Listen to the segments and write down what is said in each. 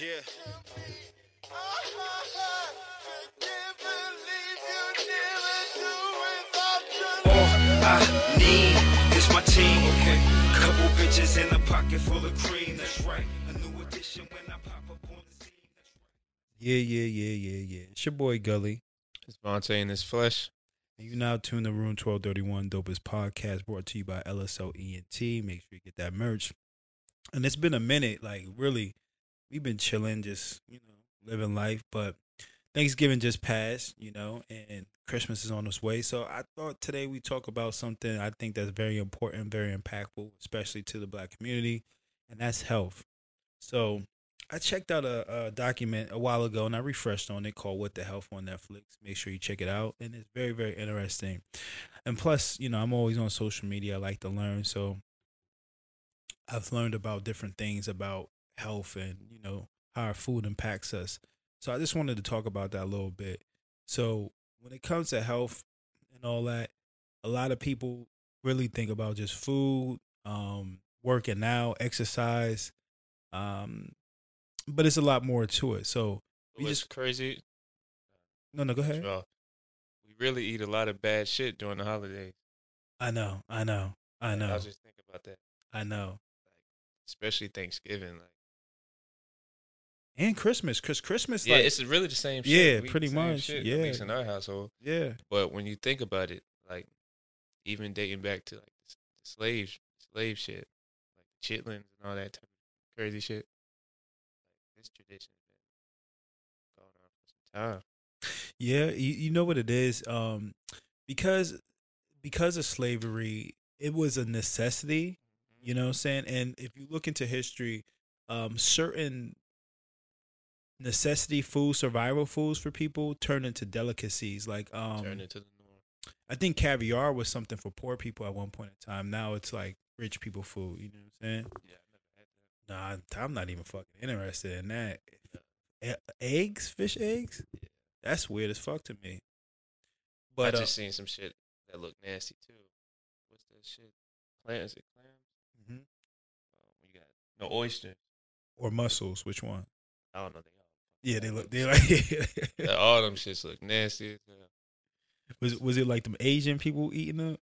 Yeah. All I need is my team. Couple bitches in a pocket full of cream. That's right. A new addition when I pop up on the scene. Yeah, yeah, yeah, yeah, yeah. It's your boy Gully. It's Vontae in his flesh. And you now tune to Room 1231 Dopest Podcast brought to you by LSO ENT. Make sure you get that merch. And it's been a minute, like really, we've been chilling, just, you know, living life. But Thanksgiving just passed, you know, and Christmas is on its way. So I thought today we talk about something I think that's very important, very impactful, especially to the black community, and that's health. So I checked out a, a document a while ago and I refreshed on it called What the Health on Netflix. Make sure you check it out. And it's very, very interesting. And plus, you know, I'm always on social media. I like to learn. So I've learned about different things about health and, you know, how our food impacts us. So I just wanted to talk about that a little bit. So when it comes to health and all that, a lot of people really think about just food, um, working out, exercise, um, but it's a lot more to it. So we What's just crazy? no, no, go ahead. Well, we really eat a lot of bad shit during the holidays. I know, I know, I know, I was just thinking about that, I know. especially Thanksgiving. Like, And Christmas, cause Christmas, yeah, like, it's really the same shit. Yeah, We pretty same much, shit, yeah. at least in our household. yeah, But when you think about it, like even dating back to like the slave slave shit, like chitlins and all that type of crazy shit, like this tradition going on for some time. yeah. You, you know what it is, um, because because of slavery, it was a necessity. You know what I'm saying? And if you look into history, um, certain necessity foods, survival foods for people turn into delicacies. Like um, Turn into the norm. I think caviar was something for poor people at one point in time. Now it's like rich people food. You know what I'm saying? Yeah, never had that. Nah, I'm not even fucking interested in that. E- Eggs, fish eggs. Yeah. That's weird as fuck to me. But I uh, just seen some shit that looked nasty too. What's that shit? Clams? Is it clams? mhm. Um, you got no oysters. or mussels, which one? I don't know. They. Yeah, they look. They like. Yeah, all them shits look nasty. As was was it like them Asian people eating it?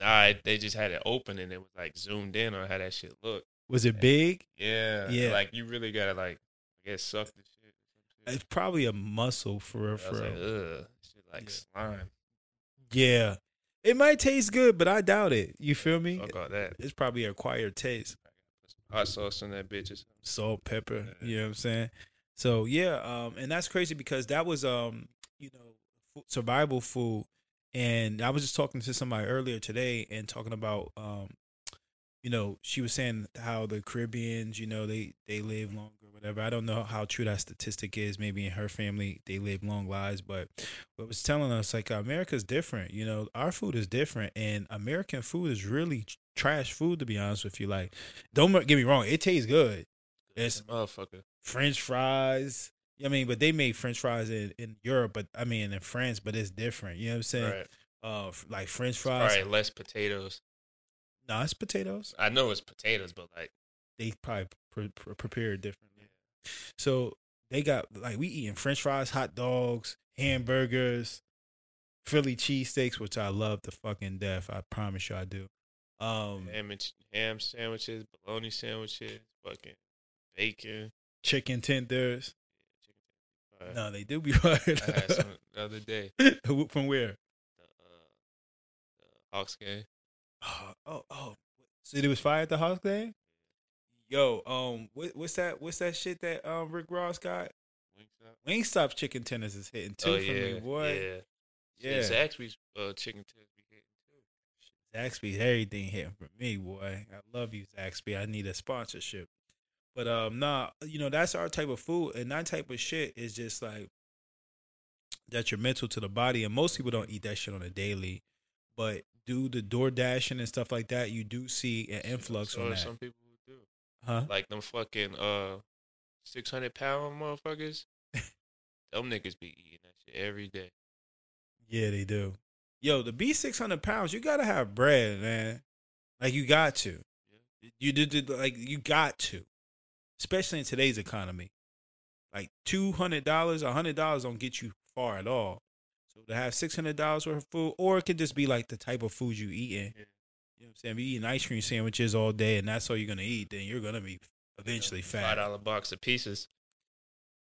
Nah, they just had it open and it was like zoomed in on how that shit looked. Was it big? Yeah, Yeah. Like you really gotta like, I guess suck the shit. Or some shit. It's probably a muscle for. I For like, ugh, shit like Yeah. slime. Yeah, it might taste good, but I doubt it. You feel me? Fuck all that. It's probably acquired taste. Hot sauce on that bitch. Or something. salt, pepper. Yeah. You know what I'm saying? So yeah, um, and that's crazy because that was um, you know, survival food, and I was just talking to somebody earlier today and talking about um, you know, she was saying how the Caribbeans, you know, they they live longer, whatever. I don't know how true that statistic is. Maybe in her family they live long lives, but what was telling us like America's different. You know, our food is different, and American food is really trash food to be honest with you. Like, don't get me wrong, it tastes good. It's motherfucker. French fries. I mean, but they make French fries in, in Europe, but I mean in France, but it's different. You know what I'm saying? Right. Uh, like French fries. Probably less potatoes. No, it's potatoes. I know it's potatoes, but like, They probably pre- pre- prepare it differently. So they got like we eating French fries, hot dogs, hamburgers, Philly cheesesteaks, which I love to fucking death. I promise you, I do. Um, ham, ham sandwiches, bologna sandwiches, fucking bacon. Chicken tenders. chicken tenders. No, they do be hard. I had some the other day. From where? The, uh, Hawks game. Oh, oh, oh. So it was fire at the Hawks game. Yo, um, what, what's that? What's that shit that um Rick Ross got? Wingstop. Wingstop's chicken tenders is hitting too oh for yeah, me, boy. yeah, Yeah. Zaxby's uh, chicken tenders be hitting too. Zaxby's everything hitting for me, boy. I love you, Zaxby. I need a sponsorship. But um, nah, you know that's our type of food, and that type of shit is just like detrimental to the body. And most people don't eat that shit on a daily, but do the door dashing and stuff like that, you do see an influx so on that, Some people do huh? like them fucking uh six hundred pound motherfuckers. them niggas be eating that shit every day. Yeah, they do. Yo, to be six hundred pounds, you gotta have bread, man. Like you got to. You did did- like you got to, especially in today's economy. Like two hundred dollars, a hundred dollars don't get you far at all. So to have six hundred dollars worth of food, or it could just be like the type of food you eating. Yeah. You know what I'm saying? If you eating ice cream sandwiches all day and that's all you're gonna eat, then you're gonna be eventually Five fat. dollar box of pieces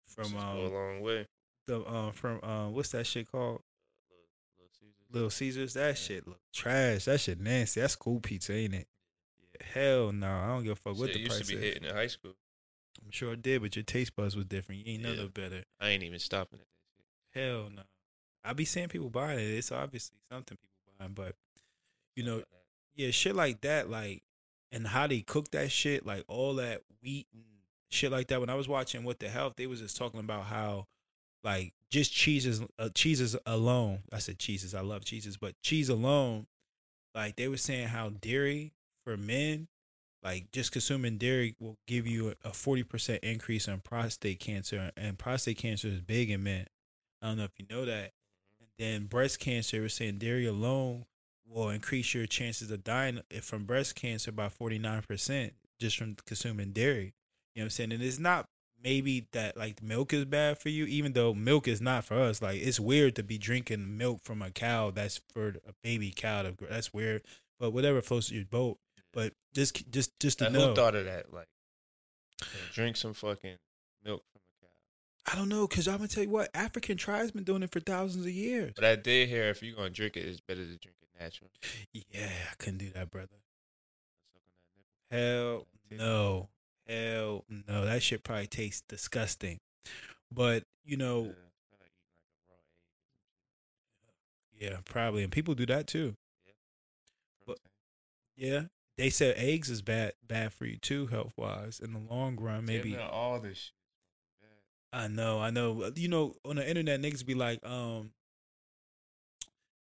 From go a um long way. the um from um what's that shit called? Little Caesars. Little Caesars. That shit look trash. That shit nasty. That's school pizza, ain't it? Yeah, hell no. I don't give a fuck what Shit the used price to be is. hitting in high school. I'm sure it did, but your taste buds was different. You ain't know Yeah. no better. I ain't even stopping at that shit. Hell no. I be seeing people buying it. It's obviously something people buying, but you know, yeah, shit like that, like, and how they cook that shit, like all that wheat and shit like that. When I was watching What the Health, they was just talking about how, like, just cheeses, uh, cheeses alone. I said cheeses. I love cheeses, but cheese alone, like they were saying how dairy for men, like just consuming dairy will give you a forty percent increase in prostate cancer, and prostate cancer is big in men. I don't know if you know that. Mm-hmm. And then breast cancer, we're saying dairy alone will increase your chances of dying eh, from breast cancer by 49% just from consuming dairy. You know what I'm saying? And it's not maybe that like milk is bad for you, even though milk is not for us. Like it's weird to be drinking milk from a cow that's for a baby cow. That's weird. But whatever floats your boat. But just just just to know, who thought of that? Like, drink some fucking milk from a cow. I don't know, cause I'm gonna tell you what, African tribes been doing it for thousands of years. But I did hear if you're gonna drink it, it's better to drink it natural. Yeah, I couldn't do that, brother. Suck on that nipple. Hell no. Hell no. That shit probably tastes disgusting. But, you know, it's kinda like eating like a raw egg. yeah, probably. And people do that too. But- Yeah. They said eggs is bad bad for you too, health wise. In the long run, maybe near all this shit. I know, I know. You know, on the internet niggas be like, um,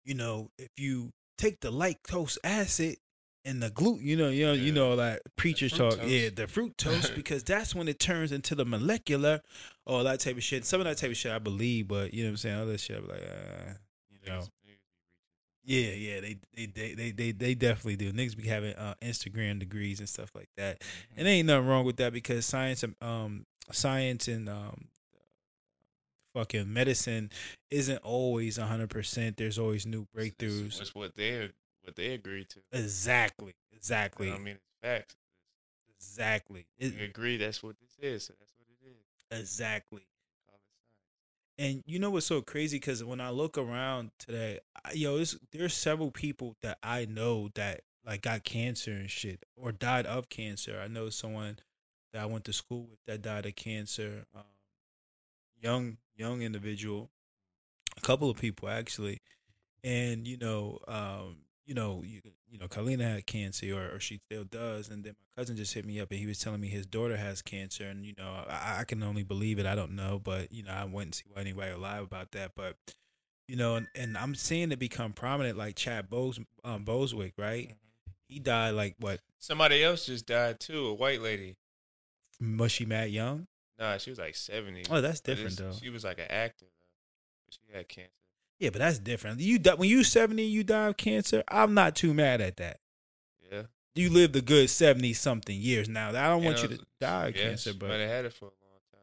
you know, if you take the lactose acid and the gluten, you know, you know, you know, like preachers talk, fructose. yeah, the fructose, because that's when it turns into the molecular, all that type of shit. Some of that type of shit I believe, but you know what I'm saying. All that shit, I be like, uh, you know, Niggas- niggas be reaching. Yeah, yeah, they they they they they, they definitely do. Niggas be having uh, Instagram degrees and stuff like that. Mm-hmm. And there ain't nothing wrong with that because science and um science and um fucking medicine isn't always hundred percent. There's always new it's- breakthroughs. It's what they what they agreed to. Exactly. Exactly. I mean, it's facts. exactly. We agree that's what this is, so that's what it is. exactly. And you know what's so crazy? Because when I look around today, I, yo, there's, there's several people that I know that like got cancer and shit or died of cancer. I know someone that I went to school with that died of cancer. Um, young, young individual. A couple of people actually, and you know, um, you know, you, you know, Kalina had cancer, or, or she still does. And then my cousin just hit me up, and he was telling me his daughter has cancer, and you know, I, I can only believe it. I don't know, but you know, I went and see why anybody would lie about that. But you know, and, and I'm seeing it become prominent, like Chad Bos, um, Boswick, right? He died like what? Somebody else just died too. A white lady. Was she Matt Young? Nah, she was like seventy. Oh, that's different though. She was like an actor though. She had cancer. Yeah, but that's different. You die, when you 70, you die of cancer. I'm not too mad at that. Yeah. You lived a good 70 something years now. I don't want you know, to die of yeah, cancer, but might have had it for a long time.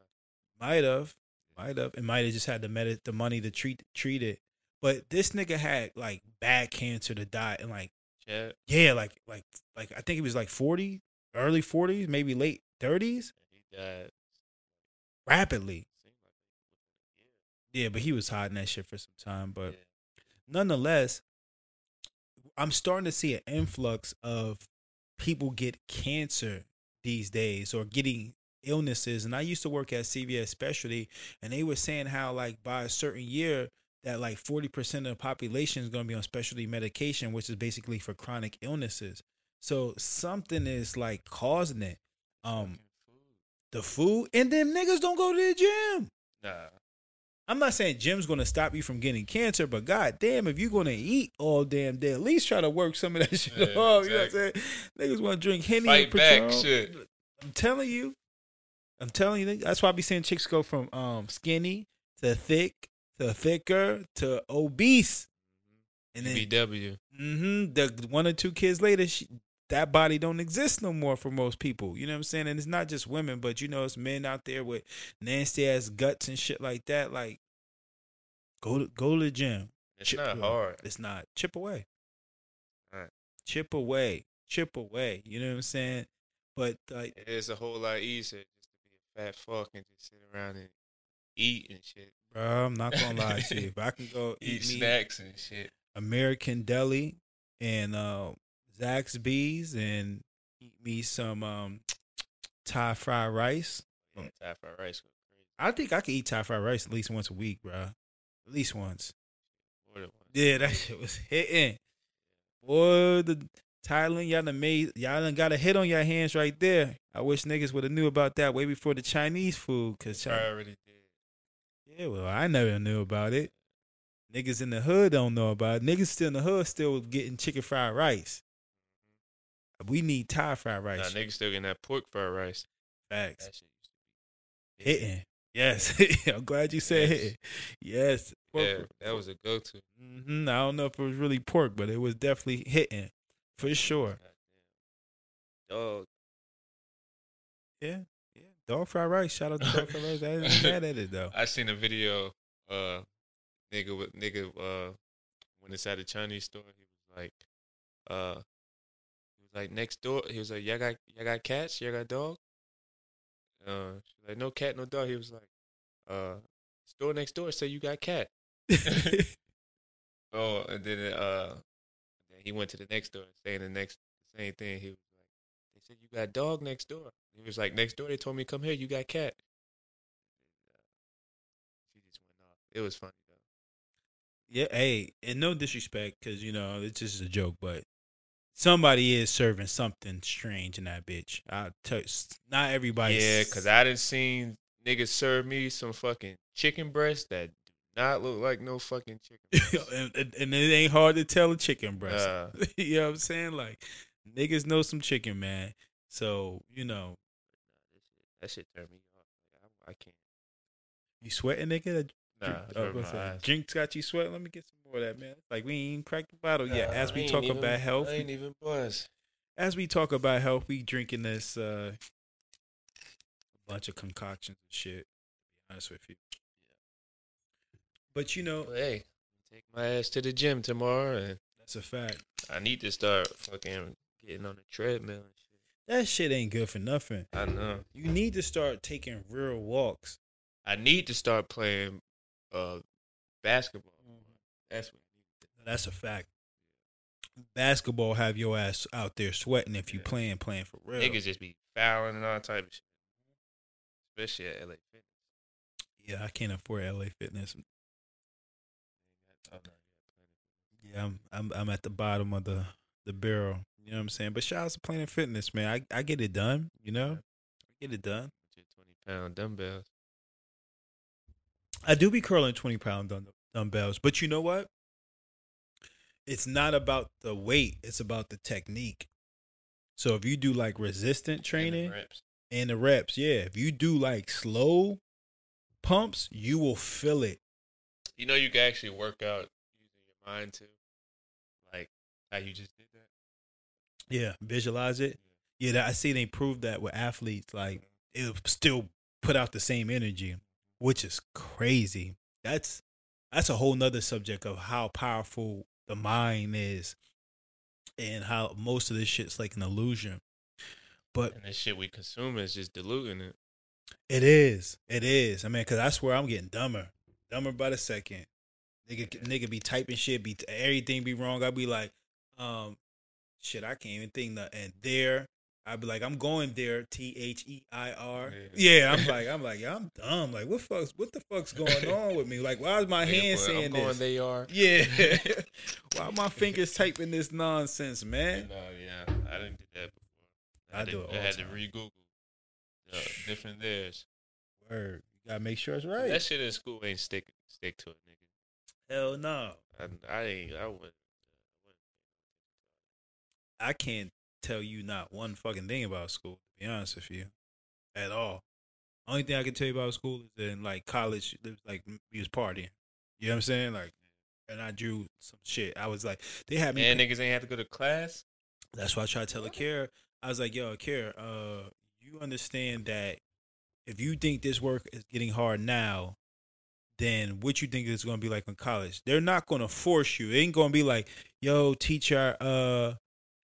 Might have, might have. and might have just had the med- the money to treat treat it. But this nigga had like bad cancer to die, and like Chad, yeah, like like like I think he was like forty, early forties, maybe late thirties, he died. rapidly. Seemed like within a Yeah, but he was hiding that shit for some time. But year. nonetheless, I'm starting to see an influx of people get cancer these days or getting illnesses. And I used to work at CVS Specialty, and they were saying how like by a certain year that like 40% of the population is going to be on specialty medication, which is basically for chronic illnesses. So something is like causing it. Um, the food, and then niggas don't go to the gym. Nah. I'm not saying gym's gonna stop you from getting cancer, but god damn, if you're gonna eat all damn day, at least try to work some of that shit Yeah, off. You know what I'm saying? Niggas wanna drink Henny Fight and back, Patron. shit. I'm telling you. I'm telling you, that's why I be seeing chicks go from um skinny to thick to thicker to obese. And then BW. Mm-hmm. the one or two kids later, she that body don't exist no more for most people. You know what I'm saying? And it's not just women, but you know, it's men out there with nasty ass guts and shit like that. Like, go to go to the gym. It's Chip not away. hard. It's not. Chip away. Right. Chip away. Chip away. You know what I'm saying? But like, It's a whole lot easier just to be a fat fuck and just sit around and eat and shit. bro, I'm not gonna lie to you. If I can go Eat eat, snacks and shit. American Deli and uh, Zaxby's and eat me some um, Thai fried rice. Yeah, Thai fried rice. I think I can eat Thai fried rice at least once a week, bro. At least once. Yeah, that shit was hitting. Boy, the Thailand, y'all done made y'all done got a hit on your hands right there. I wish niggas would have knew about that way before the Chinese food. Cause I already did. yeah, well, I never knew about it. Niggas in the hood don't know about it. Niggas still in the hood still getting chicken fried rice. Mm-hmm. We need Thai fried Nah, rice. niggas still getting that pork fried rice. Facts. That shit used to be big. Hitting. Yes. I'm glad you said Yes. hitting. Yes. Yeah, that was a go to. hmm I don't know if it was really pork, but it was definitely hitting for sure. Dog. Yeah. Yeah. Dog fried rice. Shout out to dog fried rice. I ain't mad at it though. I seen a video, uh, nigga with nigga, uh, when it's at a Chinese store, he was like, uh, he was like next door. He was like, y'all got y'all got cats, y'all got dog. Uh, like, no cat, no dog. He was like, uh, store next door say you got cat. Oh, and then uh, he went to the next door saying the next same thing. He was like, they said you got dog next door. He was like, next door they told me come here, you got cat. She just went off. It was funny though. yeah. Hey, and no disrespect, because you know it's just a joke, but somebody is serving something strange in that bitch. I tell not everybody. yeah, cause I didn't seen niggas serve me some fucking chicken breast that not look like no fucking chicken. and, and, and it ain't hard to tell a chicken breast. Uh, you know what I'm saying? Like niggas know some chicken, man. So you know, that shit turned me off. I, I can't. you sweating, nigga. Nah, oh, hurt what's my that? eyes. Drinks got you sweating. Let me get some more of that, man. Like we ain't even cracked the bottle yet. As we talk even- about health, I ain't even buzz. as we talk about health, we drinking this uh, bunch of concoctions and shit. To be honest with you, but you know But hey, take my ass to the gym tomorrow, and that's a fact. I need to start fucking getting on the treadmill and shit. That shit ain't good for nothing. I know. You need to start taking real walks. I need to start playing uh basketball. That's what I need. to. That's a fact. Basketball have your ass out there sweating if you Yeah. playing playing for real. Niggas just be fouling and all type of shit. Especially at LA Fitness. Yeah, I can't afford LA Fitness. I'm not yet Yeah, I'm I'm I'm at the bottom of the the barrel. You know what I'm saying? But shout out to Planet Fitness, man. I I get it done. You know, I get it done. With your 20 pound dumbbells. I do be curling twenty pound dumb- dumbbells, but you know what? It's not about the weight; it's about the technique. So if you do like resistant And the training reps. and the reps, yeah, if you do like slow pumps, you will feel it. You know you can actually work out using your mind too. Like how you just did that. Yeah, visualize it. Yeah, that, I see they proved that with athletes. Like it'll still put out the same energy, mm-hmm. which is crazy. That's that's a whole nother subject of how powerful the mind is and how most of this shit's like an illusion. But And this shit we consume is just diluting it. it is. It is. I mean, cause I swear I'm getting dumber. Dumber by the second. Nigga nigga be typing shit, be everything be wrong. I'd be like, um, shit, I can't even think that and there. I'd be like, I'm going there, T H E I R. Yeah. I'm like, I'm like, yeah, I'm dumb. Like, what fuck's what the fuck's going on with me? Like, why is my hand boy, saying I'm going this? they are. Yeah. why my fingers typing this nonsense, man? No, yeah, I didn't do that before. I had do to- it I had the to time. re-Google uh, different theirs. Word. You gotta make sure it's right. That shit in school ain't stick stick to it, nigga. Hell no. I, I ain't. I wouldn't. I can't tell you not one fucking thing about school, to be honest with you, at all. Only thing I can tell you about school is that in like college, it was like we was partying. You know what I'm saying? Like, and I drew some shit. I was like, they had me. Man, niggas ain't have to go to class. That's why I try to tell Akira. I was like, yo, Akira, uh, you understand that if you think this work is getting hard now, then what you think it's gonna be like in college? They're not gonna force you. It ain't gonna be like, yo, teacher, uh,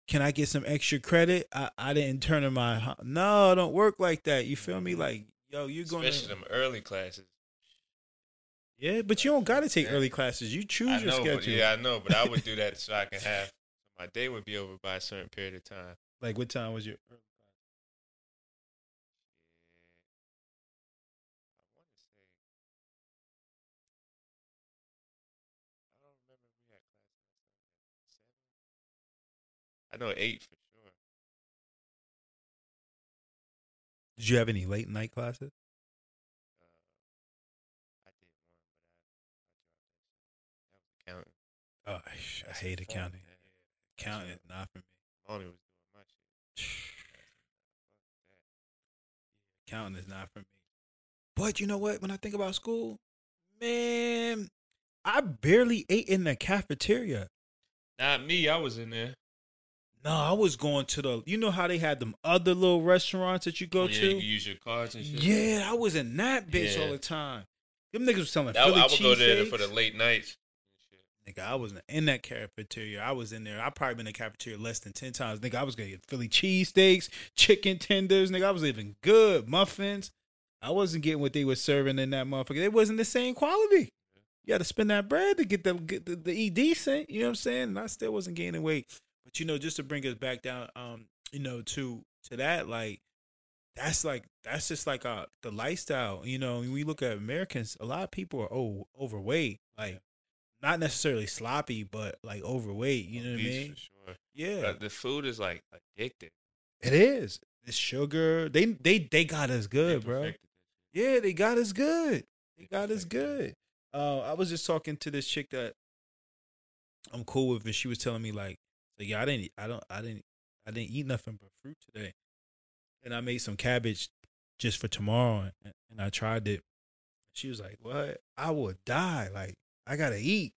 can I get some extra credit? I, I didn't turn in my ho-" no, don't work like that. You feel me? Like, yo, you're gonna Especially them early classes. yeah, but you don't gotta take Yeah. early classes. You choose I your know, schedule. but yeah, I know, but I would do that so I can have my day would be over by a certain period of time. Like, what time was your early class? I want to say. I don't remember if we had classes at seven. I know eight for sure. Did you have any late night classes? Uh, I did one, but I, I dropped that shit. That was accounting. Oh, I, I hate accounting. Yeah. Accounting is not for me. Was doing my shit. Accounting is not for me. But you know what? When I think about school, man, I barely ate in the cafeteria. Not me. I was in there. No, I was going to the. You know how they had them other little restaurants that you go oh, yeah, to. You use your cards and shit. Yeah, I was in that bitch Yeah. all the time. Them niggas was selling That- Philly I would go there cheesesteaks. for the late nights. Nigga, I wasn't in that cafeteria. I was in there. I probably been in the cafeteria less than ten times. Nigga, I was gonna get Philly cheesesteaks, chicken tenders. Nigga, I was living good muffins. I wasn't getting what they were serving in that motherfucker. It wasn't the same quality. You got to spend that bread to get the get the, the eat decent. You know what I'm saying? And I still wasn't gaining weight. But you know, just to bring us back down, um, you know, to to that, like that's like that's just like uh the lifestyle. You know, when we look at Americans, a lot of people are oh, overweight. Like not necessarily sloppy, but like overweight. You know what I mean? For sure. Yeah, the food is like addictive. it is. It's sugar. They they they got us good, bro. perfected that shit. Yeah, they got us good. They got us good. Uh, I was just talking to this chick that I'm cool with, and she was telling me like, like yeah, I didn't, I don't, I didn't, I didn't eat nothing but fruit today, and I made some cabbage just for tomorrow, and, and I tried it. She was like, "What? I will die. Like, I gotta eat."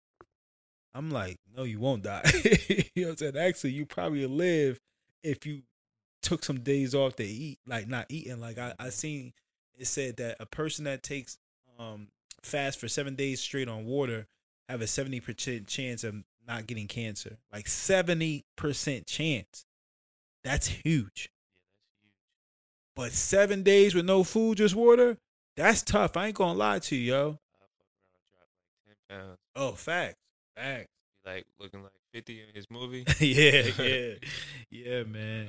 I'm like, "No, you won't die." you know what I'm saying? Actually, you probably live if you took some days off to eat, like not eating. Like I, I seen it said that a person that takes um fast for seven days straight on water have a seventy percent chance of not getting cancer. Like seventy percent chance. That's huge. Yeah, that's huge. But seven days with no food, just water, that's tough. I ain't gonna lie to you, yo. I fuck around and drop like ten pounds. Oh, facts. Facts. Like looking like fifty in his movie. yeah, yeah, yeah, man.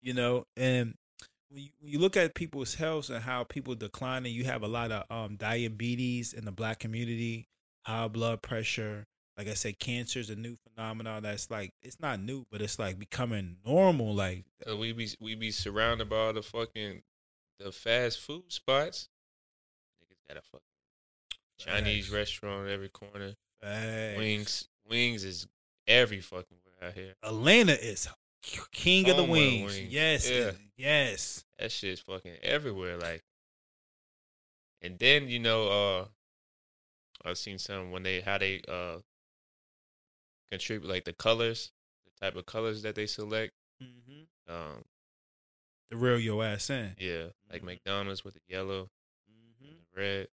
You know, and when you, when you look at people's health and how people decline, and you have a lot of um diabetes in the black community, high blood pressure. Like I said, cancer is a new phenomenon that's like it's not new, but it's like becoming normal. Like Uh, we be we be surrounded by all the fucking the fast food spots. Niggas got a fucking Chinese Facts. restaurant on every corner. facts. Wings, wings is every fucking where out here. Atlanta is king of the wings. wings. Yes, Yeah. yes. That shit's fucking everywhere. Like, and then you know, uh, I've seen some when they how they uh contribute like the colors, the type of colors that they select. Mm-hmm. Um, The real your ass in. yeah, like Mhm. McDonald's with the yellow Mm-hmm. and the red.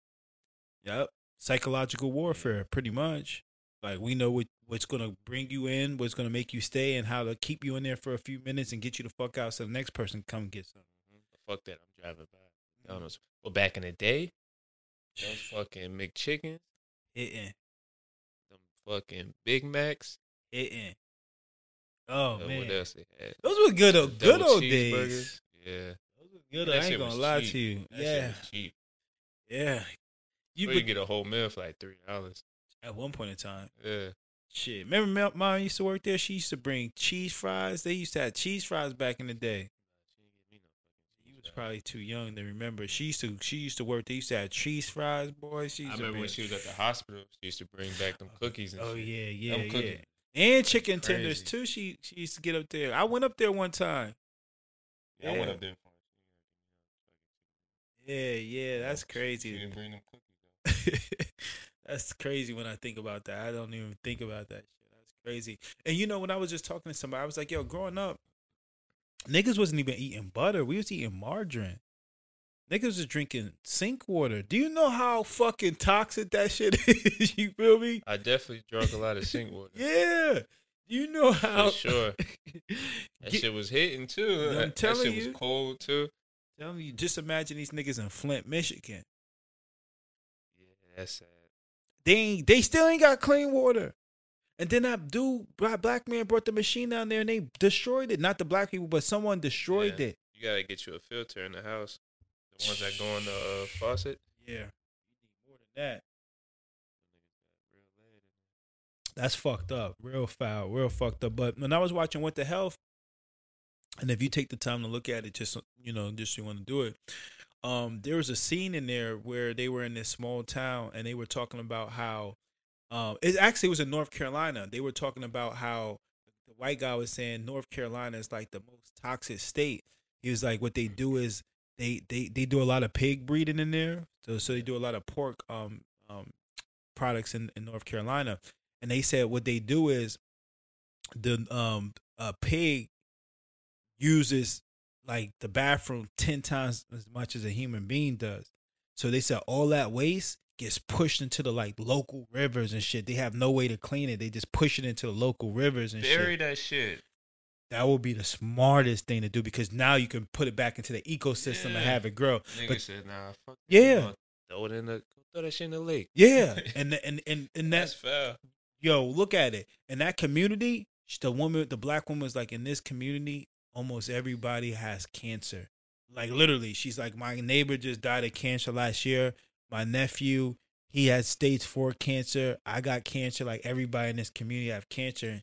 Yep. Psychological warfare, pretty much. Like we know what what's gonna bring you in, what's gonna make you stay, and how to keep you in there for a few minutes and get you the fuck out so the next person can come get some. Mhm. Fuck that, I'm driving by McDonald's. Well, back in the day, those fucking McChickens, Hitting, fucking Big Macs. hitting. Oh uh, man, what else they had? those were good. old Good old days. Yeah, Those were good. That I ain't gonna lie cheap. to you. That yeah, cheap. yeah. You you get a whole meal for like three dollars. at one point in time. Yeah, Shit, remember mom used to work there. She used to bring cheese fries. They used to have cheese fries back in the day. Probably too young to remember. She used to she used to work. They used to have cheese fries, boy. She I remember when she was at the hospital. She used to bring back them cookies and Oh shit. yeah, yeah, yeah. And chicken tenders too. She she used to get up there. I went up there one time. Yeah, I went Yeah. up there. Yeah, yeah, that's She crazy. didn't bring them cookies. That's crazy when I think about that. I don't even think about that shit. That's crazy. And you know, when I was just talking to somebody, I was like, "Yo, growing up, niggas wasn't even eating butter. We was eating margarine. Niggas was drinking sink water. Do you know how fucking toxic that shit is? you feel me? I definitely drank a lot of sink water. Yeah. You know how? For sure. That Get- shit was hitting too. I'm that telling shit you. was cold too. Telling you, just imagine these niggas in Flint, Michigan. Yeah, that's sad. They ain't, they still ain't got clean water. And then that dude, black, black man, brought the machine down there and they destroyed it. Not the black people, but someone destroyed Yeah. it. You gotta get you a filter in the house. The ones that go on the uh, faucet. Yeah, you need more than that. In That's fucked up. Real foul. Real fucked up. But when I was watching What the Health, and if you take the time to look at it, just you know, just you want to do it. Um, there was a scene in there where they were in this small town and they were talking about how, um, it actually was in North Carolina. They were talking about how the white guy was saying North Carolina is like the most toxic state. He was like, what they do is they they they do a lot of pig breeding in there, so so they do a lot of pork um um products in in North Carolina and they said what they do is the um a pig uses like the bathroom 10 times as much as a human being does so they said all that waste gets pushed into the like local rivers and shit they have no way to clean it they just push it into the local rivers and Bury shit that shit. that would be the smartest thing to do because now you can put it back into the ecosystem and have it grow Nigga But- said, nah, fuck. Yeah. Throw it in the throw that shit in the lake. yeah and and and, and That's that's foul. yo, look at it. In that community, the woman, the black woman was like, in this community, almost everybody has cancer. Like literally, she's like, my neighbor just died of cancer last year. My nephew, he had stage four cancer. I got cancer. Like everybody in this community have cancer.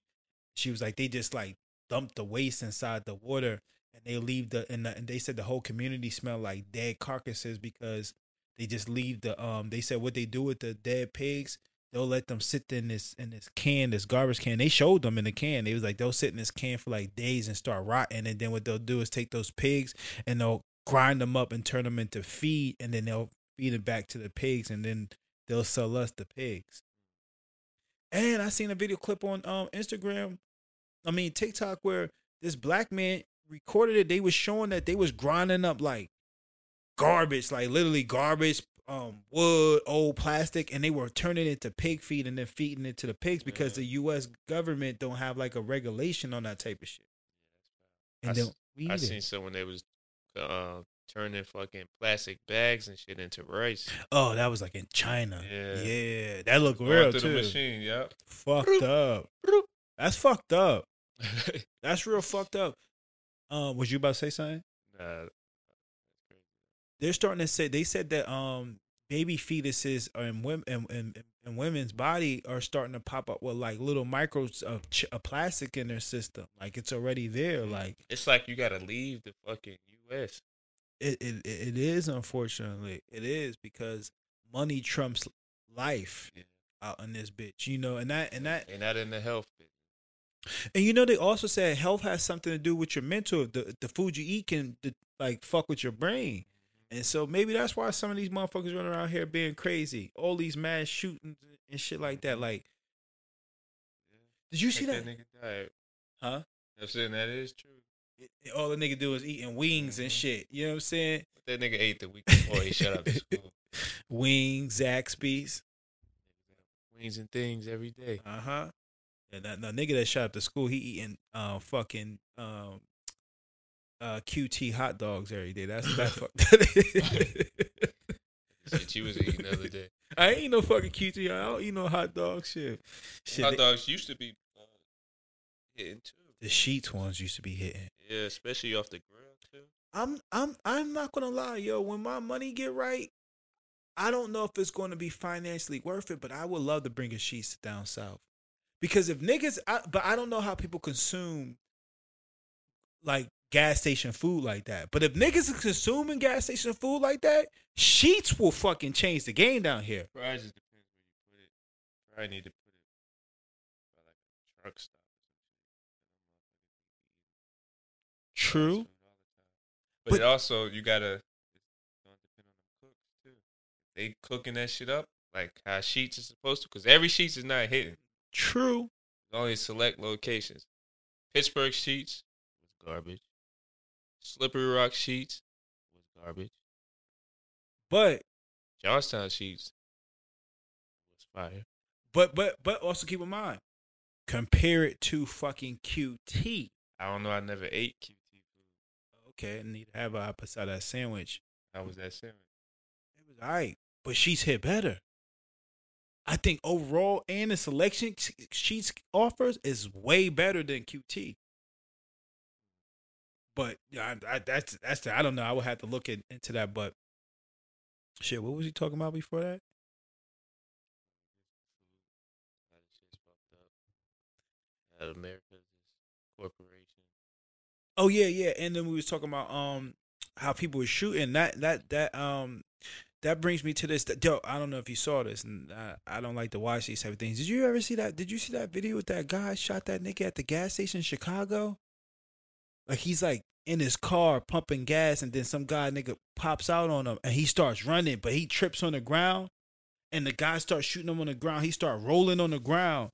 She was like, they just like dump the waste inside the water, and they leave the and, the, and they said the whole community smelled like dead carcasses because they just leave the um. They said what they do with the dead pigs they'll let them sit in this in this can, this garbage can. They showed them in the can. They was like they'll sit in this can for like days and start rotting, and then what they'll do is take those pigs and they'll grind them up and turn them into feed, and then they'll feed it back to the pigs, and then they'll sell us the pigs. And I seen a video clip on um Instagram, I mean TikTok, where this black man recorded it. They was showing that they was grinding up like garbage, like literally garbage, um, wood, old plastic, and they were turning it to pig feed and then feeding it to the pigs because Yeah. the U.S. government don't have like a regulation on that type of shit. I And s- I seen someone they was uh, turning fucking plastic bags and shit into rice. Oh, that was like in China. Yeah. yeah, that looked Going real too. the machine, yep. Fucked up. That's fucked up. That's real fucked up. Um, was you about to say something? nah, they're starting to say they said that um baby fetuses in women and, in women's body are starting to pop up with like little micros of, ch- of plastic in their system like it's already there like It's like you gotta leave the fucking U.S. it, it it is unfortunately it is because money trumps life Yeah. out in this bitch you know and that and that and that in the health bit. and you know they also said health has something to do with your mental the the food you eat can like fuck with your brain mm-hmm. And so maybe that's why some of these motherfuckers running around here being crazy. All these mass shootings and shit like that. Mm-hmm. Like, did you see Like that? nigga died. Huh? I'm saying that is true. All the nigga do is eating wings and Mhm. shit. You know what I'm saying? That nigga ate the week before he shut up to school. Wings, Zaxby's. Wings and things every day. Uh huh. And that, that nigga that shot up to school, he eating uh fucking um uh QT hot dogs every day. That's that fuck. Shit you was eating the other day. I ain't no fucking QT. I don't eat no hot dog shit. Shit, Hot dogs used to be uh, hitting too. The Sheetz ones used to be hitting. Yeah, especially off the grill too. I'm I'm I'm not gonna lie, yo. When my money get right, I don't know if it's going to be financially worth it, but I would love to bring a Sheetz down south because if niggas, I, but I don't know how people consume like gas station food like that. But if niggas is consuming gas station food like that, Sheetz will fucking change the game down here. Probably just depends where you put it. Probably need to put it by like a truck stop or some shit. True. Fast food all the time. But, But- also you gotta it's gonna depend on the cooks too. They cooking that shit up like how Sheetz is supposed to, because every Sheetz is not hitting. True. Only select locations. Pittsburgh Sheetz was garbage. Slippery Rock Sheetz was garbage. But Johnstown Sheetz was fire. but but but also keep in mind, compare it to fucking QT. I don't know. I never ate QT. Okay, I need to have a cider sandwich. How was that sandwich? It was alright, but she's hit better. I think overall and the selection Sheetz offers is way better than QT. But yeah, I, I, that's that's the, I don't know. I would have to look in, into that. But shit, what was he talking about before that? How this shit's fucked up. How America's this corporation. Oh yeah, yeah. And then we was talking about um how people were shooting. That that that um that brings me to this. Yo, I don't know if you saw this, and I, I don't like to watch these type of things. Did you ever see that? Did you see that video with that guy shot that nigga at the gas station in Chicago? Like he's like in his car pumping gas, and then some guy nigga pops out on him, and he starts running, but he trips on the ground, and the guy starts shooting him on the ground. He start rolling on the ground,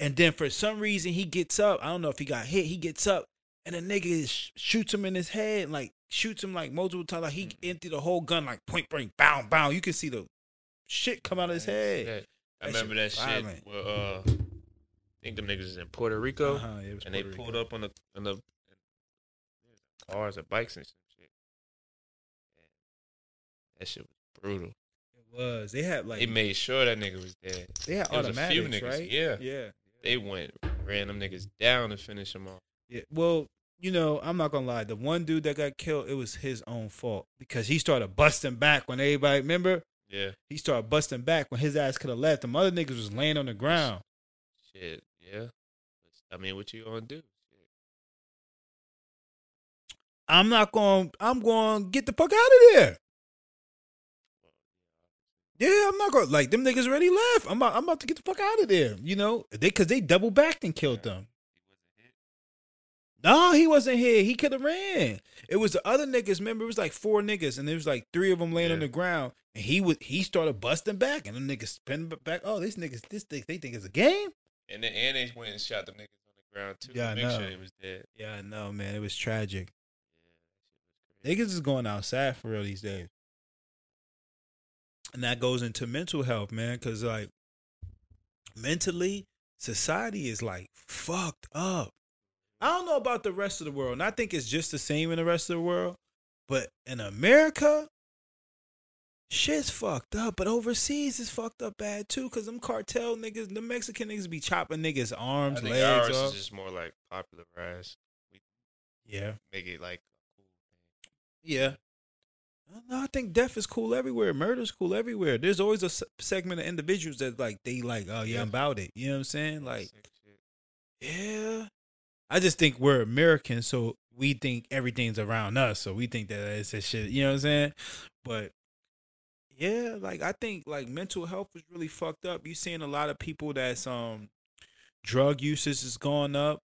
and then for some reason he gets up. I don't know if he got hit. He gets up, and the nigga sh- shoots him in his head, like shoots him like multiple times. Like he emptied the whole gun, like point blank, bow, bow. You can see the shit come out of his I didn't see head. that. I That remember that shit shit. violent. Where, uh, I think them niggas is in Puerto Rico, Uh-huh, yeah, it was and they pulled Rico. up on the on the cars or bikes and shit. And that shit was brutal. It was. They had like they made sure that nigga was dead. they had a few automatics, niggas, right? yeah. yeah, They went ran them niggas down to finish them off. Yeah. Well, you know, I'm not gonna lie. The one dude that got killed, it was his own fault because he started busting back when everybody remember. Yeah, He started busting back when his ass could have left. The other niggas was laying on the ground. shit. Yeah, I mean, what you gonna do? I'm not going. to I'm going to get the fuck out of there. Yeah, I'm not going. to Like them niggas already left. I'm. About, I'm about to get the fuck out of there. You know, they because they double backed and killed them. He wasn't hit. No, he wasn't here. He could have ran. It was the other niggas. Remember, it was like four niggas, and there was like three of them laying on the ground. And he would he started busting back, and them niggas spin back. Oh, these niggas, this thing, they think it's a game. And then and they went and shot the niggas on the ground too. Yeah, I make know. sure he was dead. Yeah, I know, man. It was tragic. Yeah, that shit was crazy. Niggas is going outside for real these days. And that goes into mental health, man, because like mentally, society is like fucked up. I don't know about the rest of the world, and I think it's just the same in the rest of the world. But in America, shit's fucked up. But overseas, it's fucked up bad too, because them cartel niggas, the Mexican niggas be chopping niggas' I arms, think legs ours off. is just more like popularized. We yeah. make it like cool. Yeah. No, I think death is cool everywhere. Murder's cool everywhere. There's always a segment of individuals that like they like, oh yeah, Yeah. I'm about it. You know what I'm saying? Like, yeah. I just think we're Americans, so we think everything's around us. So we think that it's a shit. You know what I'm saying? But yeah, like I think like mental health is really fucked up. You seeing a lot of people that's um drug usage is going up,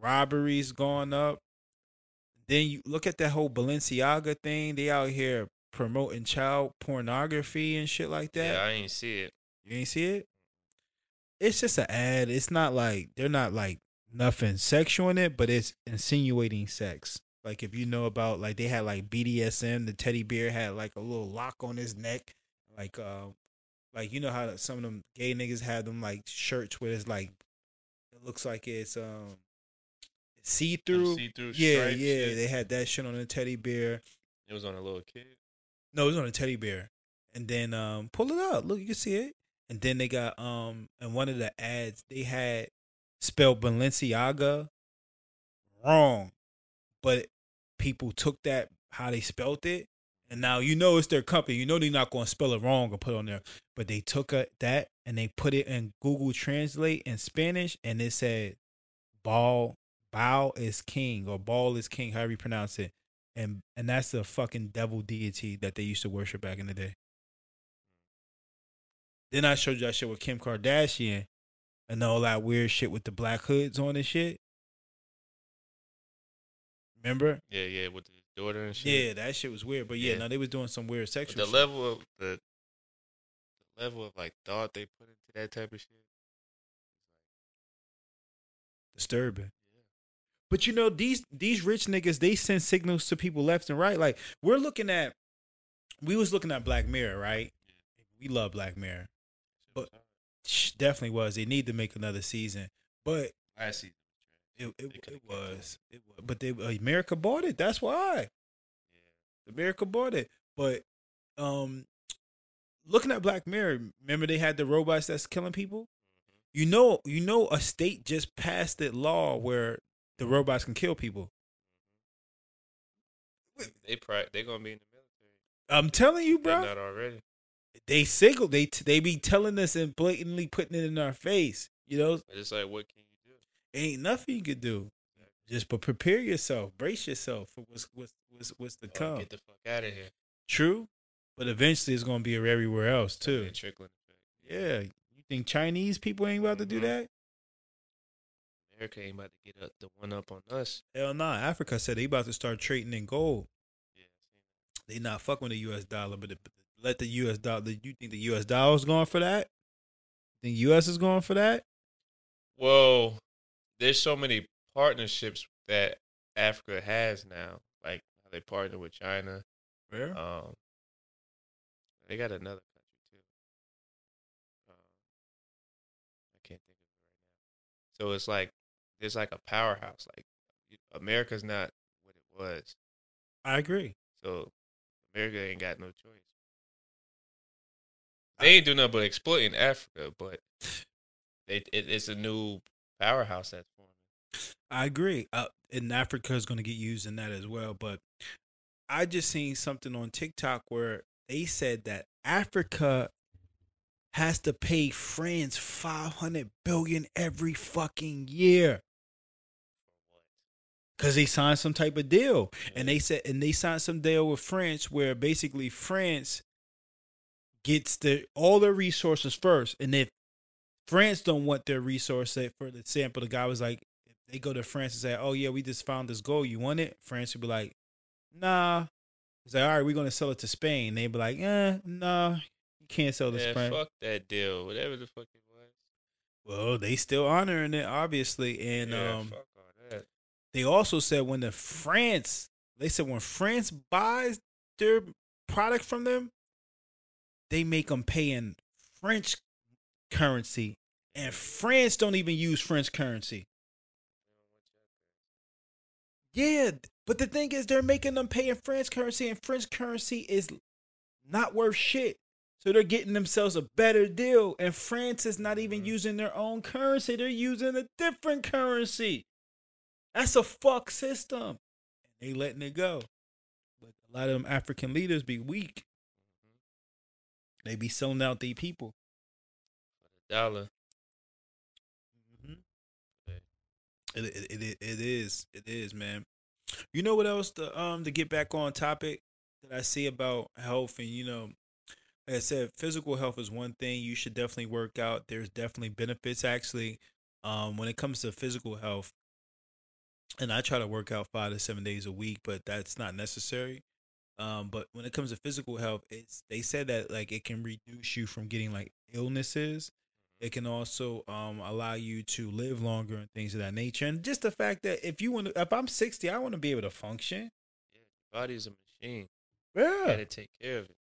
robberies going up. Then you look at that whole Balenciaga thing. They out here promoting child pornography and shit like that. Yeah, I ain't see it. You ain't see it? It's just an ad. It's not like they're not like nothing sexual in it, but it's insinuating sex. Like if you know about like they had like BDSM, the teddy bear had like a little lock on his neck, like uh, like you know how some of them gay niggas have them like shirts where it's like it looks like it's um see through. Yeah, stripes, yeah, yeah. they had that shit on the teddy bear. It was on a little kid. No, it was on a teddy bear. And then um pull it up. Look, you can see it. And then they got um and one of the ads they had spelled Balenciaga wrong. But people took that how they spelt it. And now you know it's their company. You know they're not going to spell it wrong or put on there. But they took a, that and they put it in Google Translate in Spanish and it said ball bow is king or ball is king, however you pronounce it and and that's the fucking devil deity that they used to worship back in the day. Then I showed you that shit with Kim Kardashian and all that weird shit with the black hoods on and shit. Remember? Yeah, yeah, with the daughter and shit. Yeah, that shit was weird. But yeah, Yeah. no, they was doing some weird But sexual the shit. level of the, the level of like thought they put into that type of shit. disturbing. But you know, these these rich niggas, they send signals to people left and right. Like we're looking at, we was looking at Black Mirror, right? We love Black Mirror. But- Definitely was. They need to make another season, but I see. it it, it was it was. But they America bought it. That's why America bought it. But um, looking at Black Mirror, remember they had the robots that's killing people. You know, you know, a state just passed that law where the robots can kill people. They pri- they gonna be in the military. I'm telling you, They're bro. not already. They signal. They they be telling us and blatantly putting it in our face. You know, it's like, what can you do? ain't nothing you could do. Just but prepare yourself, brace yourself for what's what's what's, what's to Or come. Get the fuck out of here. True, but eventually it's gonna be everywhere else It's gonna be too. trickling. Yeah, you think Chinese people ain't about to do Mhm. that? America ain't about to get up the one up on us. Hell nah. Africa said they about to start trading in gold. Yeah. They not fucking with the U.S. dollar, but, but let the U.S. dollar. You think the U.S. dollar is going for that? Think U.S. is going for that? Well, there's so many partnerships that Africa has now. Like they partner with China. Where? Um, they got another country too. Um, I can't think of it right now. So it's like there's like a powerhouse. Like America's not what it was. I agree. So America ain't got no choice. They ain't do nothing but exploiting Africa, but it, it it's a new powerhouse that's forming. I agree. Uh, and Africa is going to get used in that as well. But I just seen something on TikTok where they said that Africa has to pay France five hundred billion every fucking year because they signed some type of deal. And they said, and they signed some deal with France where basically France gets the all their resources first, and if France don't want their resource, say for the example, the guy was like, if they go to France and say, "Oh yeah, we just found this gold, you want it?" France would be like, "Nah." It's like, "All right, we're gonna sell it to Spain." They'd be like, "Eh, nah, you can't sell to Yeah, Spain." fuck that deal. Whatever the fuck it was. Well, they still honoring it, obviously, and yeah, um, fuck all that. they also said when the France, they said when France buys their product from them, they make them pay in French currency, and France don't even use French currency. Yeah, but the thing is, they're making them pay in French currency, and French currency is not worth shit. So they're getting themselves a better deal, and France is not even Mhm. using their own currency; they're using a different currency. That's a fuck system. They letting it go. But a lot of them African leaders be weak. They be selling out their people. Dollar. It, it, it, it is. It is, man. You know what else to um to get back on topic that I see about health and you know like I said, physical health is one thing. You should definitely work out. There's definitely benefits actually. Um when it comes to physical health. And I try to work out five to seven days a week, but that's not necessary. Um, but when it comes to physical health, it's they said that like it can reduce you from getting like illnesses. It can also um allow you to live longer and things of that nature. And just the fact that if you want to, if I'm 60, I want to be able to function. Yeah, your body's a machine. Yeah, You gotta take care of it.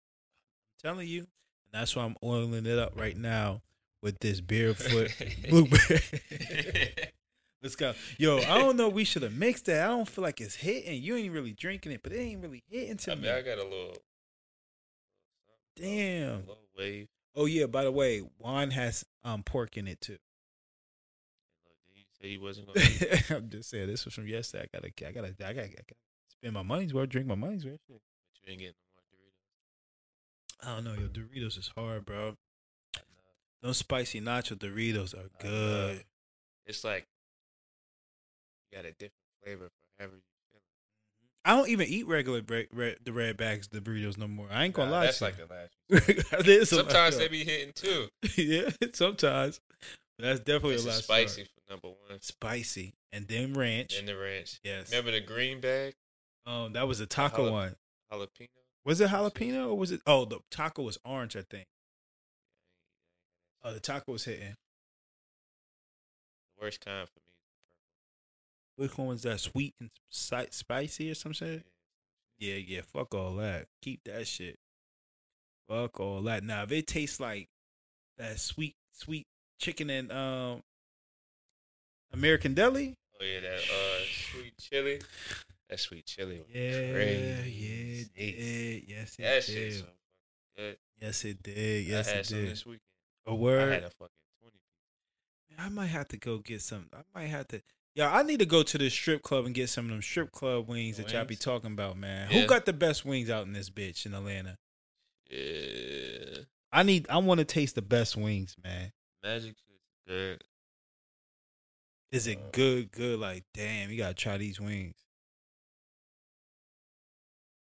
I'm telling you. And that's why I'm oiling it up right now with this barefoot blueberry. Let's go. Yo, I don't know. We should have mixed that. I don't feel like it's hitting. You ain't really drinking it, but it ain't really hitting to I me. mean, I got a little, Damn. little wave. Oh yeah. By the way, wine has um pork in it too. Did you say he wasn't gonna? I'm just saying this was from yesterday. I gotta, I gotta, I gotta, I gotta spend my money's worth, drink my money's worth. But you ain't getting no more Doritos. I don't know. Your Doritos is hard, bro. Those spicy nacho Doritos are good. It's like you got a different flavor for every. I don't even eat regular red, the red bags, the burritos no more. I ain't gonna Nah, lie. that's to like you. the last. one. It is a lot, Sometimes they be hitting too. yeah, sometimes. That's definitely This a lot. spicy for number one. spicy, and then ranch. And the ranch. yes. Remember the green bag Um, that was a taco Jala- one. jalapeno? Was it jalapeno or was it? Oh, the taco was orange, I think. Oh, the taco was hitting. The worst kind for. Which one was that? Sweet and spicy or some shit? Yeah, yeah. Fuck all that. Keep that shit. Fuck all that. Now if it tastes like that sweet, sweet chicken and um American Deli. Oh yeah, that uh sweet chili. That sweet chili. Yeah, crazy. yeah, it. Yes, it That did. so. Yes, it did. Yes, I had it some did. this weekend. A word. I had a fucking twenty. I might have to go get some. I might have to. Yeah, I need to go to the strip club and get some of them strip club wings that y'all be talking about, man. Yeah. Who got the best wings out in this bitch in Atlanta? Yeah, I need. I want to taste the best wings, man. magic shit's good. Is it Uh, good? Good. Like, damn, you gotta try these wings.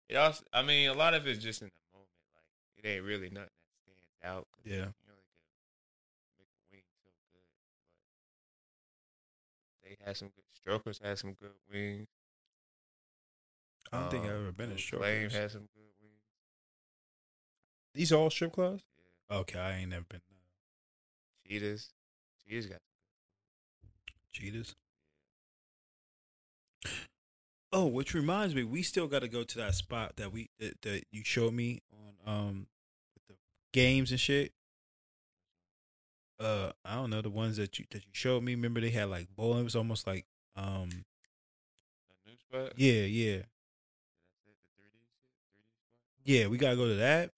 It also, I mean, a lot of it's just in the moment. Like it ain't really nothing that stands out. Yeah. you only can make a wing so good. But they had some good. Strokers had some good wings. I don't think I've Um, ever been to Blue strip Flame had some good wings. These are all strip clubs? Yeah. Okay, I ain't never been. Cheetahs. Cheetahs got Cheetahs. Oh, which reminds me, we still got to go to that spot that we that, that you showed me on um with the games and shit. Uh, I don't know the ones that you that you showed me. Remember they had like bowling. It was almost like um a new spot. yeah yeah That's it. The 3D spot. yeah. We gotta go to that.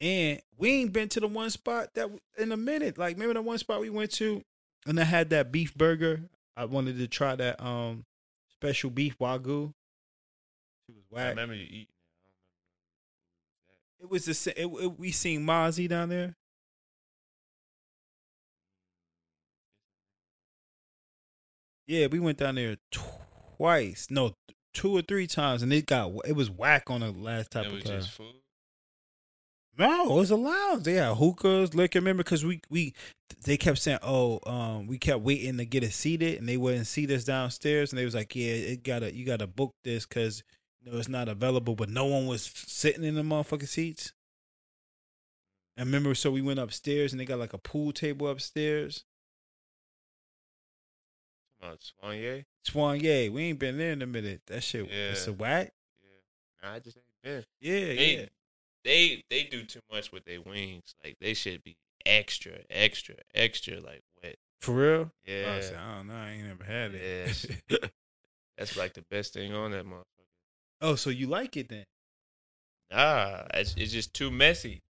And we ain't been to the one spot that in a minute. Like remember the one spot we went to, and I had that beef burger. I wanted to try that um special beef wagyu. It was I remember you eating it. I don't remember. It was the same. It, it, we seen Mozzie down there. Yeah, we went down there twice. No, two or three times, and it got it was whack on the last type It of was time. just food. No, it was a lounge. They had hookahs, liquor. Remember, because we we they kept saying, "Oh, um, we kept waiting to get us seated, and they wouldn't seat us downstairs." And they was like, "Yeah, it gotta you gotta book this because you know it's not available." But no one was sitting in the motherfucking seats. And remember, so we went upstairs, and they got like a pool table upstairs. Uh, Swanye. Yeah, we ain't been there in a minute. That shit, it's a Yeah. whack. Yeah. Nah, I just ain't been. Yeah, They, yeah. they they do too much with their wings. Like they should be extra, extra, extra like wet. For real. Yeah. Oh, I, said, I don't know. I ain't never had it. That's like the best thing on that motherfucker. oh, so you like it then? Nah, it's, it's just too messy.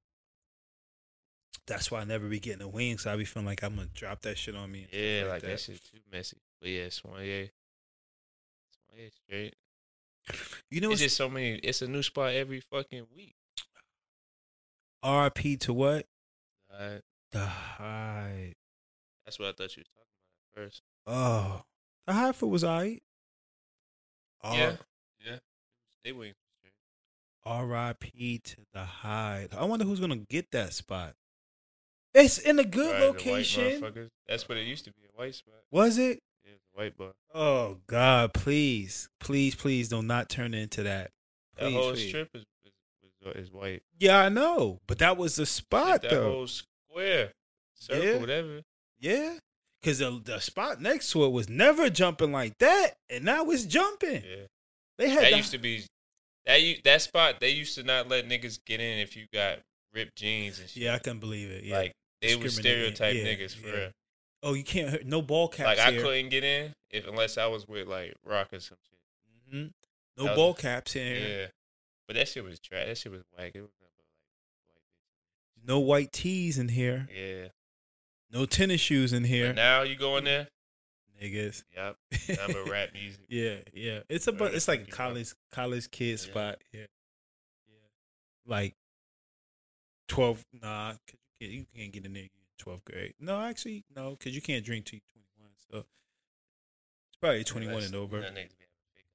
That's why I never be getting the wings. I be feeling like I'm gonna drop that shit on me. Yeah, like, that. that. shit too messy. But yeah, Swanye. Swanye straight. You know, it's it's just so many. It's a new spot every fucking week. RP to what? The high. That's what I thought you was talking about first. Oh, the high foot was alright. Yeah, yeah. They was. R.I.P. to the hide. I wonder who's gonna get that spot. It's in a good Right, location. That's what it used to be. A white spot. Was it? Yeah, it was a white bar. Oh God! Please, please, please, do not turn into that. That whole please. strip is, is, is, white. Yeah, I know, but that was the spot that though. whole square, circle, Yeah. whatever. Yeah, because the the spot next to it was never jumping like that, and now it's jumping. Yeah, They had that the- used to be that you that spot. They used to not let niggas get in if you got ripped jeans and shit. Yeah, I can believe it. Yeah. like they would Discriminating. stereotype Yeah, niggas for yeah. real. Oh, you can't hurt no ball caps Like I here. couldn't get in if unless I was with like Rock or some shit. Mhm. No That was- ball caps in here, Yeah. but that shit was trash. That shit was whack. It was No white tees in here. Yeah. No tennis shoes in here. But now you go in there. Niggas. Yep. Nothing but rap music. yeah, yeah. It's a the it's like a college college kid Yeah. spot. Yeah. Yeah. Like twelve. Nah, 'cause you can't, you can't get in there. In Twelfth grade. No, actually, no, because you can't drink till you twenty one. So it's probably twenty one Unless- and over. you niggas be having fake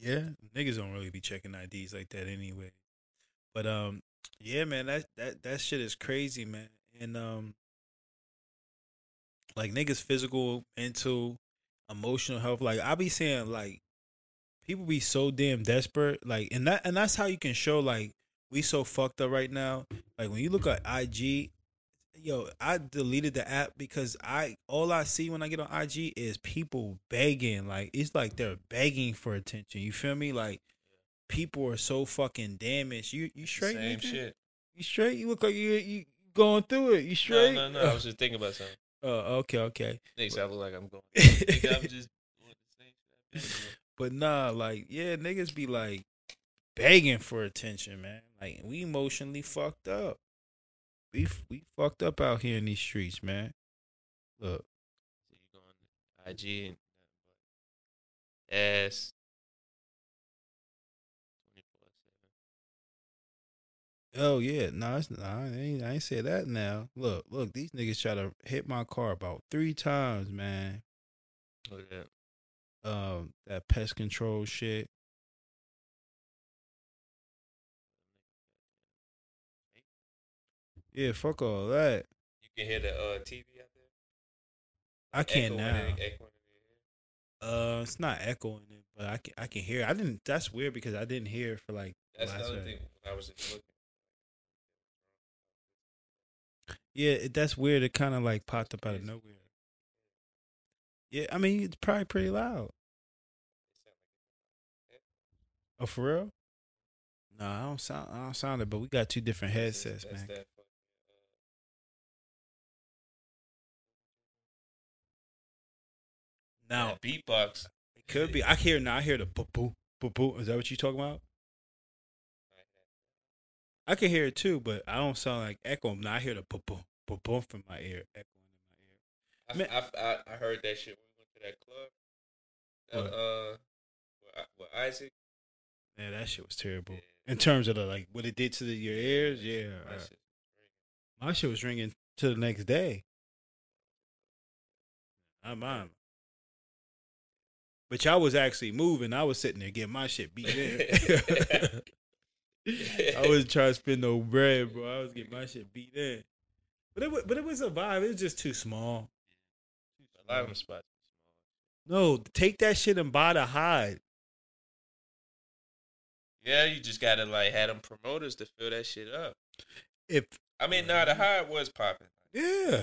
IDs and Yeah, niggas don't really be checking IDs like that anyway. But um, yeah, man, that that that shit is crazy, man. And um, like niggas' physical, mental, emotional health. Like I be saying, like people be so damn desperate. Like, and that and that's how you can show like we so fucked up right now. Like when you look at IG, yo, I deleted the app because I all I see when I get on IG is people begging. Like it's like they're begging for attention. You feel me? Like people are so fucking damaged. You you straight? Same nigga? shit. You straight? You look like you you going through it. You straight? No, no, no. I was just thinking about something. Oh, okay, okay. Niggas, I look like I'm going. I'm just doing the same shit. I've been doing. But nah, like, yeah, niggas be like begging for attention, man. Like we emotionally fucked up. We we fucked up out here in these streets, man. Look, So you go on IG and ass. oh yeah, no, it's, nah I ain't I ain't say that now. Look, look, these niggas try to hit my car about three times, man. Look at that. Um, that pest control shit. Yeah, fuck all that. You can hear the uh, TV out there. I can't now. in- echoing in your ear. Uh, it's not echoing it, but I can I can hear. It. I didn't. That's weird because I didn't hear it for like. That's another night. thing. I was looking. Yeah, it, that's weird. It kind of like popped up out of nowhere. Yeah, I mean it's probably pretty loud. Oh, for real? No, I don't sound. I don't sound it, but we got two different headsets, that's man. that Now beatbox. it could be. I hear now. I hear the boo boo boo boo. Is that what you talking about? I can hear it too, but I don't sound like echo. Now I hear the boo boo boo boo from my ear, echoing in my ear. I, I, I, I heard that shit when we went to that club. What? uh, with, with Isaac. Yeah, that shit was terrible. Yeah. In terms of the like what it did to the, your ears, yeah. That uh, shit. My shit was ringing to the next day. Not mine. But y'all was actually moving. I was sitting there getting my shit beat in. I wasn't trying to spend no bread, bro. I was getting my shit beat in. But it, wa- but it was a vibe. It was just too small. A lot of them spots. No, take that shit and buy the hide. Yeah, you just gotta like have them promoters to fill that shit up. If I mean, nah, the high was popping. yeah,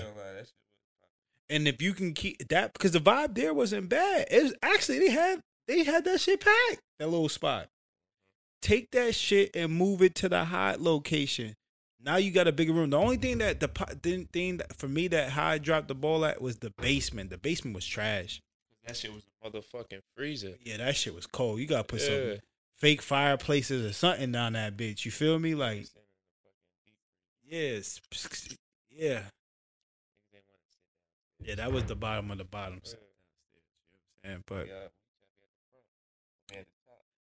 and if you can keep that, because the vibe there wasn't bad. It was actually they had they had that shit packed. That little spot. Take that shit and move it to the hot location. Now you got a bigger room. The only thing that the thing, that, for me that high dropped the ball at was the basement. The basement was trash. That shit was a motherfucking freezer. Yeah, that shit was cold. You gotta put Yeah. some fake fireplaces or something down that bitch. You feel me? Like, yes, yeah, yeah. That was the bottom of the bottom. side downstairs, you know what I'm saying?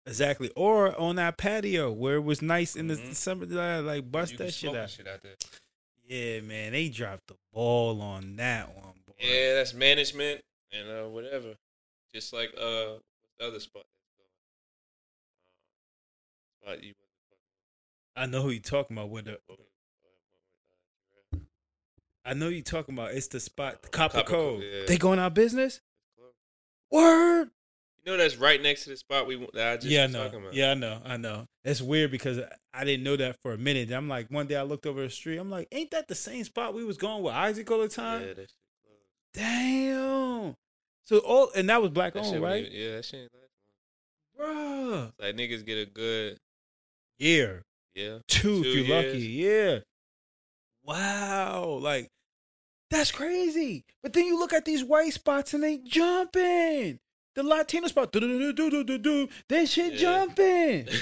But exactly, or on that patio where it was nice in the Mhm. summer, like bust that shit out. shit out there. Yeah, man, they dropped the ball on that one, boy. Yeah, that's management and uh whatever. Just like uh the other spot. Uh, you I know who you talking about. With the, I know you're talking about. It's the spot, the Copper, Copper Cove. Yeah. They going out of business. Word. You know that's right next to the spot we that I just yeah, I know. talking about. Yeah, I know. I know. It's weird because I didn't know that for a minute. I'm like, one day I looked over the street. I'm like, ain't that the same spot we was going with Isaac all the time? Yeah, that shit. Damn. So all and that was black That owned, right? even- yeah, that shit ain't like Bruh. like niggas get a good Year. yeah. Two, Two if you're years. lucky. Yeah. Wow. Like, that's crazy. But then you look at these white spots and they jumping. The Latino spot, do do do do do do. That shit Yeah. jumping.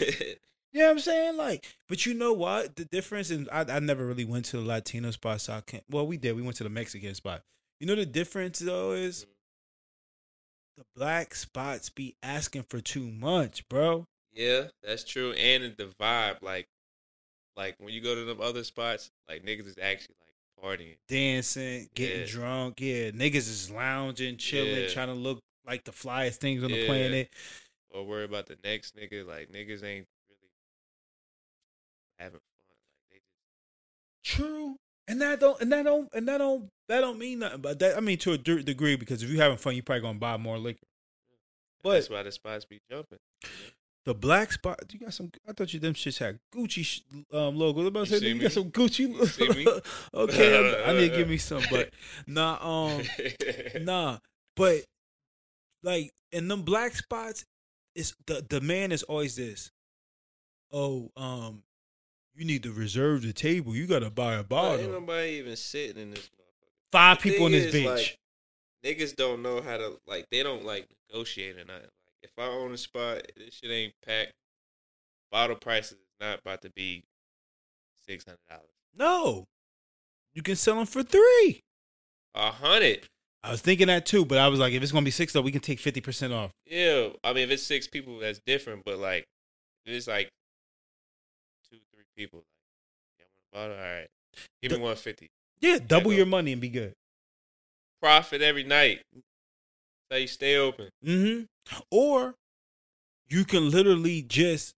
You know what I'm saying? Like, but you know what? The difference in I, I never really went to the Latino spot, so I can't. Well, we did. We went to the Mexican spot. You know the difference though is mm. the black spots be asking for too much, bro. yeah, that's true. And the vibe, like like when you go to them other spots, like niggas is actually like partying. Dancing, getting Yeah. drunk. Yeah, niggas is lounging, chilling, Yeah. trying to look like the flyest things on the planet. Or worry about the next nigga. Like niggas ain't really having fun. Like they just True. And that don't and that don't and that don't that don't mean nothing. But that I mean to a degree because if you're having fun, you probably gonna buy more liquor. But that's why the spots be jumping. The black spot. Do you got some. I thought you them shits had Gucci sh- um, logo. I'm about to say you me? got some Gucci. see me? okay, I, I need to give me some, but nah, um, nah, but like in them black spots, it's the demand is always this. Oh, um, you need to reserve the table. You got to buy a Bro, ain't bottle. nobody even sitting in this. Five The people in this is, bitch. like, Niggas don't know how to like. They don't like negotiate or nothing. If I own a spot, this shit ain't packed. Bottle prices is not about to be six hundred dollars. no, you can sell them for three. A hundred. I was thinking that too, but I was like, if it's gonna be six though, we can take fifty percent off. Yeah, I mean, if it's six people, that's different. But like, if it's like two, three people. Like, yeah, I want a bottle. All right, give me one fifty. Yeah, double your money and be good. Profit every night. You stay open. Mm-hmm. Or you can literally just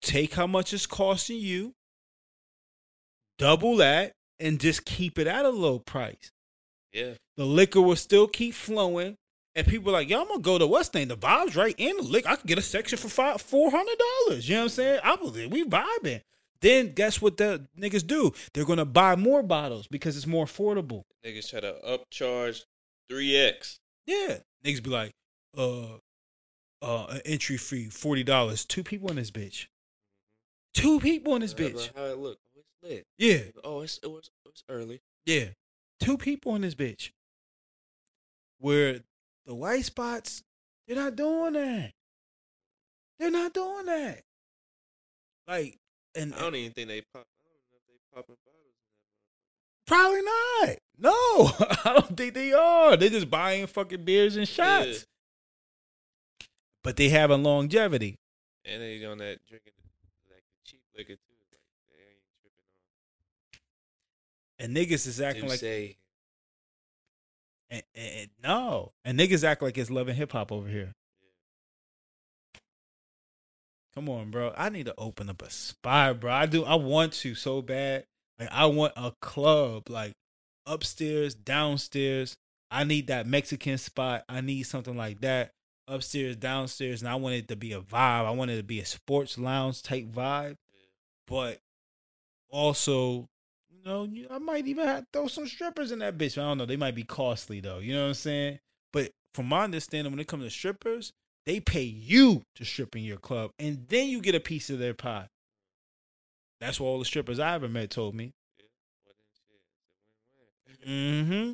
take how much it's costing you, double that, and just keep it at a low price. Yeah, The liquor will still keep flowing. And people are like, yo, I'm gonna go to what's name? The vibes right in the liquor. I could get a section for five four hundred dollars. You know what I'm saying? I believe we vibing. Then guess what the niggas do? They're gonna buy more bottles because it's more affordable. niggas try to upcharge three x. Yeah. Niggas be like, uh, uh, an entry fee, forty dollars. Two people in this bitch. Two people in this bitch. How it look? Oh, it's lit. Yeah, Oh, it's it was it's early. yeah. Two people in this bitch. Where the white spots, they're not doing that. They're not doing that. Like, and I don't even think they pop. I don't know if they popping bottles. probably not. No, I don't think they are. They're just buying fucking beers and shots. Yeah. But they having longevity. And they on that drinking like cheap liquor too. Like they ain't tripping And niggas is acting like say And, and- no, and niggas act like it's loving hip hop over here. Come on, bro. I need to open up a spot, bro. I do. I want to so bad. Like I want a club, like upstairs, downstairs. I need that Mexican spot. I need something like that. Upstairs, downstairs, and I want it to be a vibe. I want it to be a sports lounge type vibe, but also, you know, I might even have throw some strippers in that bitch. I don't know. They might be costly though. You know what I'm saying? But from my understanding, when it comes to strippers, they pay you to strip in your club, and then you get a piece of their pie. That's what all the strippers I ever met told me. yeah, well then shit, it's a win-win. Mm-hmm.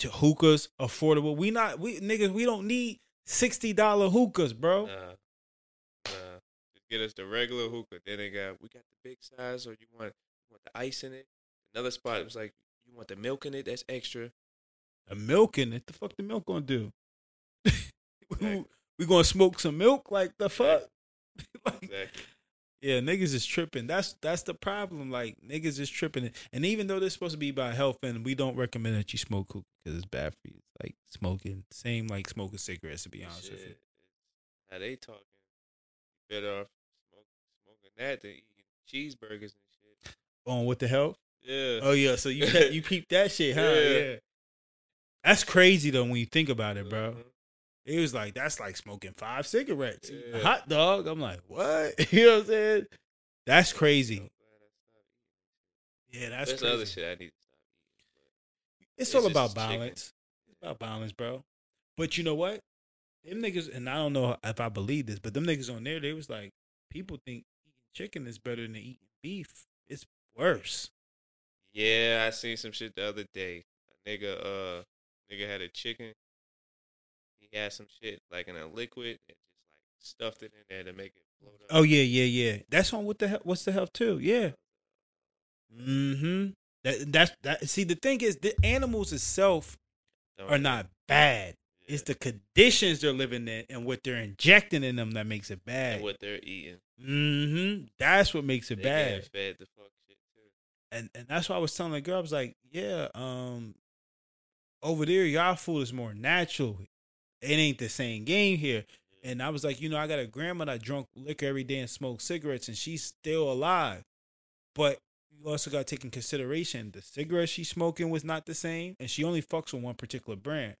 To hookahs, affordable. We not we niggas. We don't need sixty dollar hookahs, bro. Nah, nah. Just get us the regular hookah. Then they got we got the big size, or you want you want the ice in it. Another spot it was like you want the milk in it. That's extra. The milk in it. The fuck the milk gonna do? we, Exactly. we gonna smoke some milk? Like the fuck? like, Exactly. Yeah, niggas is tripping. That's that's the problem. Like niggas is tripping, and even though they're supposed to be about health, and we don't recommend that you smoke hookah because it's bad for you. It's like smoking, same like smoking cigarettes. To be honest with you, Shit, How they talking? Better off smoking that than eating cheeseburgers and shit. on with the health. Yeah. Oh yeah, so you you peep that shit, huh? Yeah. Yeah. That's crazy though when you think about it, bro. Mhm. It was like that's like smoking five cigarettes, Yeah. hot dog. I'm like, what? you know what I'm saying? That's crazy. glad I stopped eating. Yeah, that's That's crazy. other shit I need to stop eating. It's, It's all about chicken. balance. It's about balance, bro. But you know what? Them niggas, and I don't know if I believe this, but them niggas on there, they was like, people think eating chicken is better than eating beef. It's worse. Yeah, I seen some shit the other day. A nigga, uh, nigga had a chicken. Had some shit like in a liquid and just like stuffed it in there to make it float up. Oh yeah, yeah, yeah. That's on what the hell? What's the health too? Yeah. Mm-hmm. That that's that. See, the thing is, the animals itself Don't are not bad. Yeah. It's the conditions they're living in and what they're injecting in them that makes it bad. and what they're eating. Mm-hmm. That's what makes it They bad. fed the fuck shit too. and and that's why I was telling the girl, I was like, yeah, um, over there, y'all food is more natural. It ain't the same game here. And I was like, you know, I got a grandma that drunk liquor every day and smoked cigarettes, and she's still alive. But you also got to take in consideration the cigarette she's smoking was not the same, and she only fucks with one particular brand.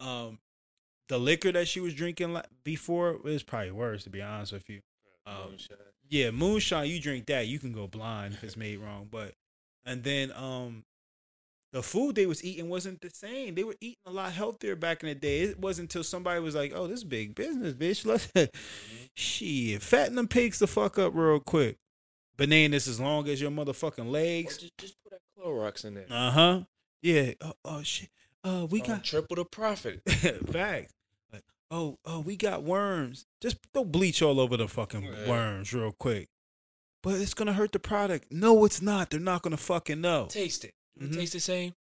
Um, the liquor that she was drinking before was probably worse. To be honest with you, um, yeah, moonshine. You drink that, you can go blind if it's made wrong. But and then um, the food they was eating wasn't the same. They were eating a lot healthier back in the day. It wasn't until somebody was like, "Oh, this is big business, bitch. Let's shit fatten them pigs the fuck up real quick." Bananas as long as your motherfucking legs. just, just put that Clorox in there. Uh huh. Yeah. Oh, oh shit. Uh, we Oh, got triple the profit. facts. Like, oh, oh, we got worms. Just throw bleach all over the fucking Yeah. worms real quick. But it's gonna hurt the product. No, it's not. They're not gonna fucking know. Taste it. Do it mm-hmm. taste the same?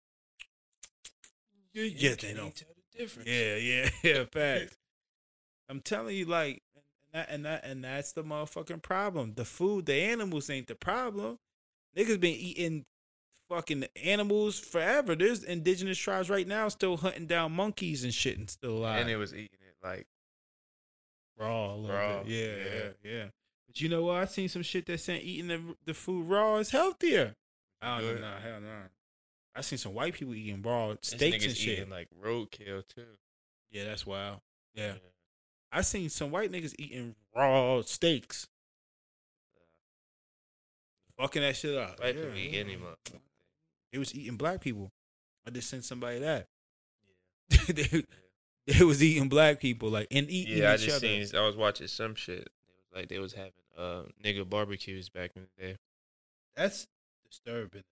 Yeah, You yeah, they don't. tell the difference. Yeah, yeah, yeah. Facts. I'm telling you, like, and that, and that, and that's the motherfucking problem. The food, the animals ain't the problem. Niggas been eating fucking animals forever. There's indigenous tribes right now still hunting down monkeys and shit and still alive. And it was eating it like raw, a little Raw, bit. Yeah, yeah. yeah, yeah. But you know what? I seen some shit that saying eating the the food raw is healthier. I don't know. Hell no. I seen some white people eating raw steaks and shit. eating like roadkill too. yeah, that's wild. Yeah. I seen some white niggas eating raw steaks. Fucking that shit up. White yeah. people eat any motherfucker. They was eating black people. I just sent somebody that. Yeah. they, they was eating black people like and eating Yeah, I each just other. seen. I was watching some shit. It was like they was having uh nigga barbecues back in the day. That's disturbing.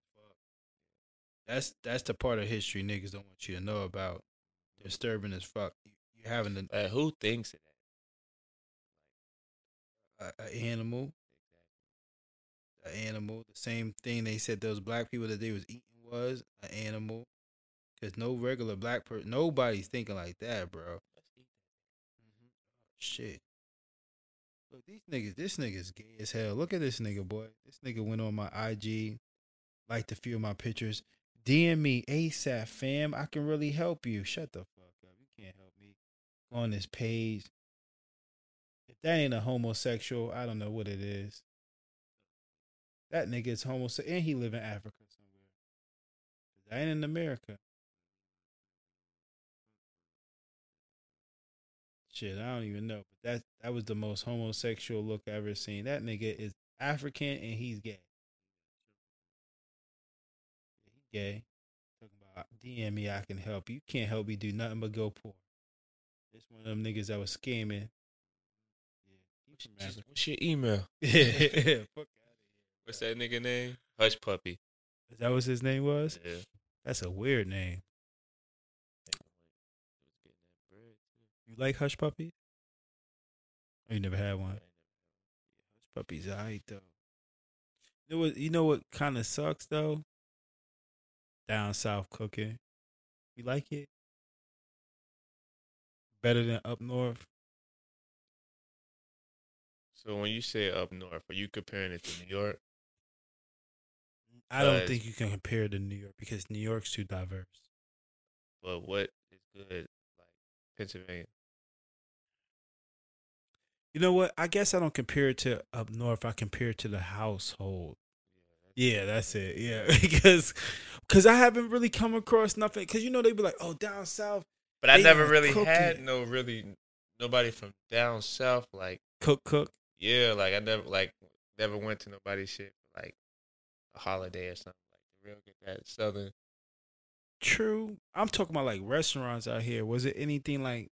That's that's the part of history niggas don't want you to know about. Disturbing as fuck. You, you having Like who thinks of that? a, a animal, an animal. The same thing they said those black people that they was eating was an animal. Cause no regular black person, nobody's thinking like that, bro. Mm-hmm. Shit. Look, these niggas, this nigga's gay as hell. Look at this nigga, boy. This nigga went on my IG, liked a few of my pictures. DM me ASAP, fam. I can really help you. Shut the fuck up. You can't help me. Go on this page. If that ain't a homosexual, I don't know what it is. That nigga is homosexual, and he live in Africa somewhere. That ain't in America. Shit, I don't even know. But that that was the most homosexual look I ever seen. That nigga is African and he's gay. Gay. Talking about DM me, I can help. You can't help me do nothing but go poor. This one of them niggas that was scamming. Yeah, he from Just- Africa. What's your email? yeah, fuck out What's that nigga name? Hushpuppi. Is that what his name was? Yeah. That's a weird name. You like hush puppies? Oh, you never had one. Hush puppies, alright though. You know what? You know what kind of sucks though? Down south cooking. You like it? Better than up north? So when you say up north, are you comparing it to New York? Mm, I don't think you can compare it to New York because New York's too diverse. But what is good like Pennsylvania? You know what? I guess I don't compare it to up north. I compare it to the household. Yeah, that's it. Yeah, because because I haven't really come across nothing. Because you know they be like, oh, down south But I never really cooking. had no really nobody from down south like cook cook. yeah, like I never like never went to nobody's shit for like a holiday or something like real get that southern. True. I'm talking about like restaurants out here. Was it anything like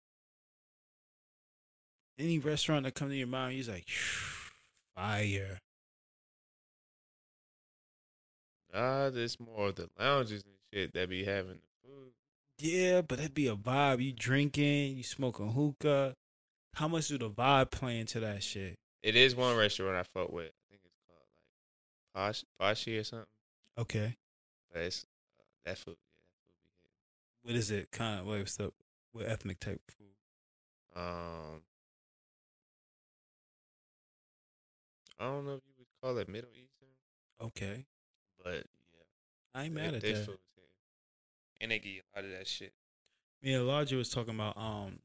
any restaurant that come to your mind? You're like, fire. Ah, there's more of the lounges and shit that be having the food. Yeah, but it'd be a vibe. You drinking, you smoking hookah. How much do the vibe play into that shit? It is one restaurant I fuck with. I think it's called like Posh Poshy or something. Okay. But it's uh, that food. Yeah, that food. What is it? Kind of what's up? What ethnic type of food? Um, I don't know if you would call it Middle Eastern, Okay. Yeah, I ain't mad at they that. And they you a lot of that shit. Me and Elijah was talking about um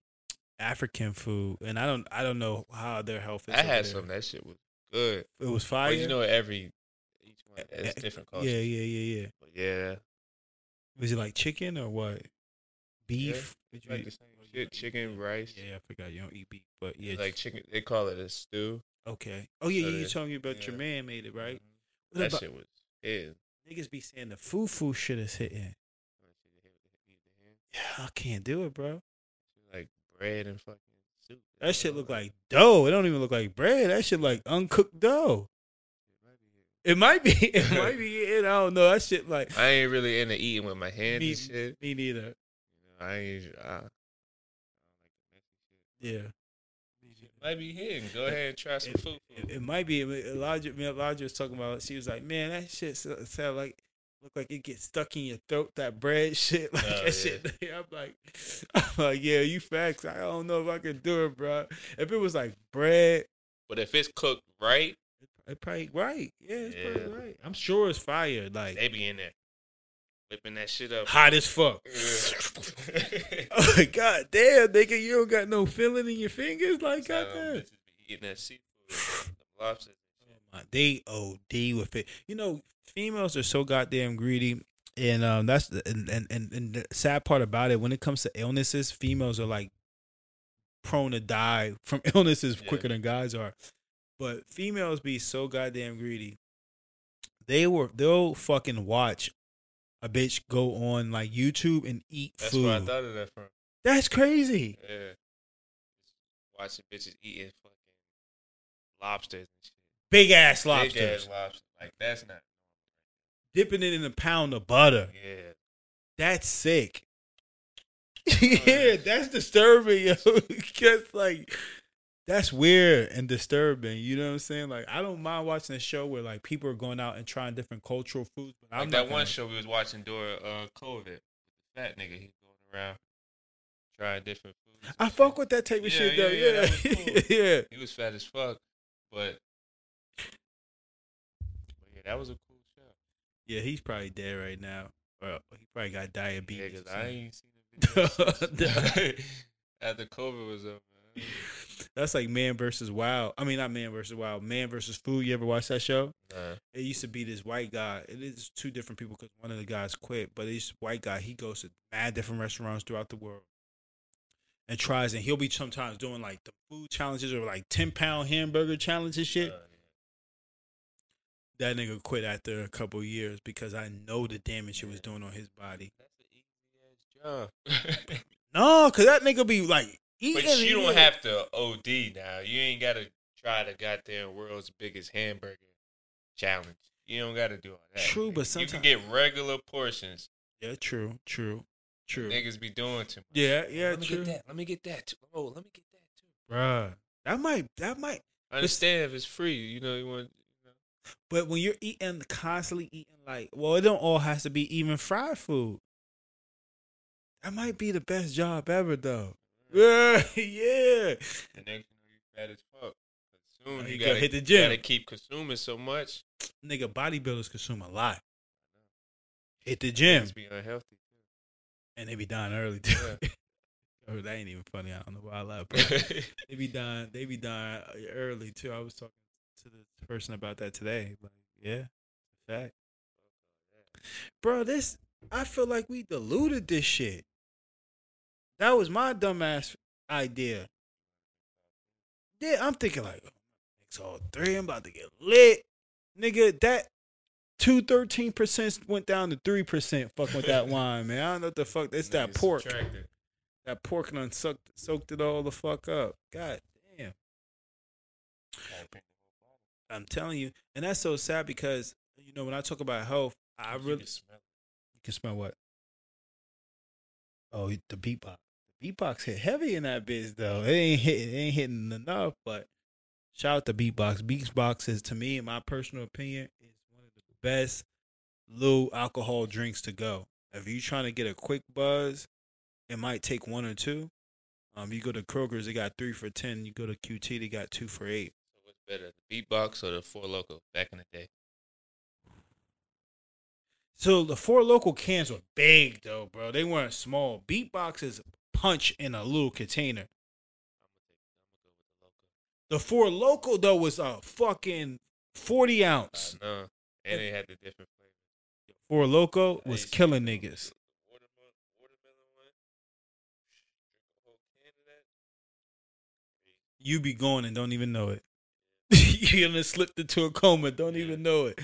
African food, and I don't I don't know how their health is. I had there. some. That shit was good. It was fire. But you know, every each one has eh, different culture. Yeah, yeah, yeah, yeah. But yeah, Was it like chicken or what? Beef? You like the same oh, shit, chicken, rice. Yeah, I forgot you don't eat beef, but yeah, like chicken. They call it a stew. okay. Oh yeah, So yeah. You told me about your man made it right. Mhm. That about- shit was it. Niggas be saying the fufu shit is hitting. Yeah, I can't do it, bro. Like bread and fucking soup. That shit look like dough. It don't even look like bread. That shit like uncooked dough. It might be. It might be. It, I don't know. That shit like I ain't really into eating with my hands me, and shit. me neither. I ain't. I, I don't like messy shit. Yeah. Might be hidden. Go ahead and try some It, food. it, it might be. Elijah, me Elijah was talking about. She was like, "Man, that shit so- sound like look like it gets stuck in your throat. That bread shit, like Oh, that yeah. shit." I'm like, I'm like, yeah, you facts. I don't know if I can do it, bro. If it was like bread, But if it's cooked right, it probably right. Yeah, it's probably right. I'm sure it's fire. Like they be in there whipping that shit up. hot as fuck. Oh my god damn, nigga, you don't got no feeling in your fingers like That's how that. them eating that seafood, the lobsters. My- They OD with it. You know, females are so goddamn greedy, and um, that's the, and, and and and the sad part about it. When it comes to illnesses, females are like prone to die from illnesses Yeah. quicker than guys are. But females be so goddamn greedy. They were they'll fucking watch a bitch go on like YouTube and eat That's food. where I thought of that from. That's crazy. Yeah. Watching bitches eating fucking lobsters and shit. Big ass Big lobsters. ass lobster. Like that's not. Dipping it in a pound of butter. Yeah. That's sick. yeah, that's disturbing, yo. Cause like that's weird and disturbing. You know what I'm saying? Like I don't mind watching a show where like people are going out and trying different cultural foods. But Like I'm that one show we was watching during uh COVID. Fat nigga, he going around trying different foods. I fuck with that type of Yeah, shit yeah, though. yeah, Yeah, cool. yeah. He was fat as fuck, but, but yeah, that was a cool show. Yeah, he's probably dead right now. Well, he probably got Yeah, diabetes. 'cause I ain't seen the video after COVID was up. Man. That's like Man versus Wild. I mean, not Man versus Wild. Man versus Food. You ever watch that show? Nah. It used to be this white guy. It is two different people because one of the guys quit. But this white guy, he goes to mad different restaurants throughout the world and tries. And he'll be sometimes doing like the food challenges or like ten pound hamburger challenges shit. Uh, That nigga quit after a couple years because I know the damage it was doing on his body. That's an easy ass job. No, cause that nigga be like eating. but you don't have to OD now. You ain't got to try the goddamn world's biggest hamburger challenge. You don't got to do all that. True, but you can get regular portions. Yeah, true, true, true. Niggas be doing too much. Yeah, yeah, let me true. get that. Let me get that too. Oh, let me get that too. Bruh, that might that might I understand if it's free. You know, you want. You know. But when you're eating constantly eating like, well, it don't all has to be even fried food. That might be the best job ever, though. Yeah, yeah. And then you fat as fuck. But soon you, you gotta hit the gym. Gotta keep consuming so much. Nigga, bodybuilders consume a lot. Hit the gym, Niggas be unhealthy. and they be dying early too. Yeah. oh, that ain't even funny. I don't know why I laugh. They be dying. They be dying early too. I was talking to the person about that today. Like, yeah, fact, bro. This I feel like we diluted this shit. That was my dumbass idea. Yeah, I'm thinking like, oh, mix all three. I'm about to get lit, nigga. That two thirteen percent went down to three percent. Fuck with that wine, man. I don't know what the fuck. It's that pork. subtracted. That pork done sucked soaked it all the fuck up. God damn. Gotta drink the whole bottle. I'm telling you, and that's so sad because you know when I talk about health, I You really can smell you can smell what? Oh, the beatbox. Beatbox hit heavy in that biz though. It ain't hit, it ain't hitting enough, but shout out to beatbox. Beatbox is to me, in my personal opinion, is one of the best low alcohol drinks to go. If you're trying to get a quick buzz, it might take one or two. Um, you go to Kroger's, they got three for ten. You go to QT, they got two for eight. So what's better, the beatbox or the Four Loko back in the day? So the Four Loko cans were big though, bro. They weren't small. Beatboxes punch in a little container. I'm gonna take. I'm gonna go with the Four Loko though was a fucking forty ounce. And they had the different flavors. Four Loko was killing niggas. the Watermelon, watermelon one. Drink a whole you be going and don't even know it. You're gonna slip into a coma, don't even know it.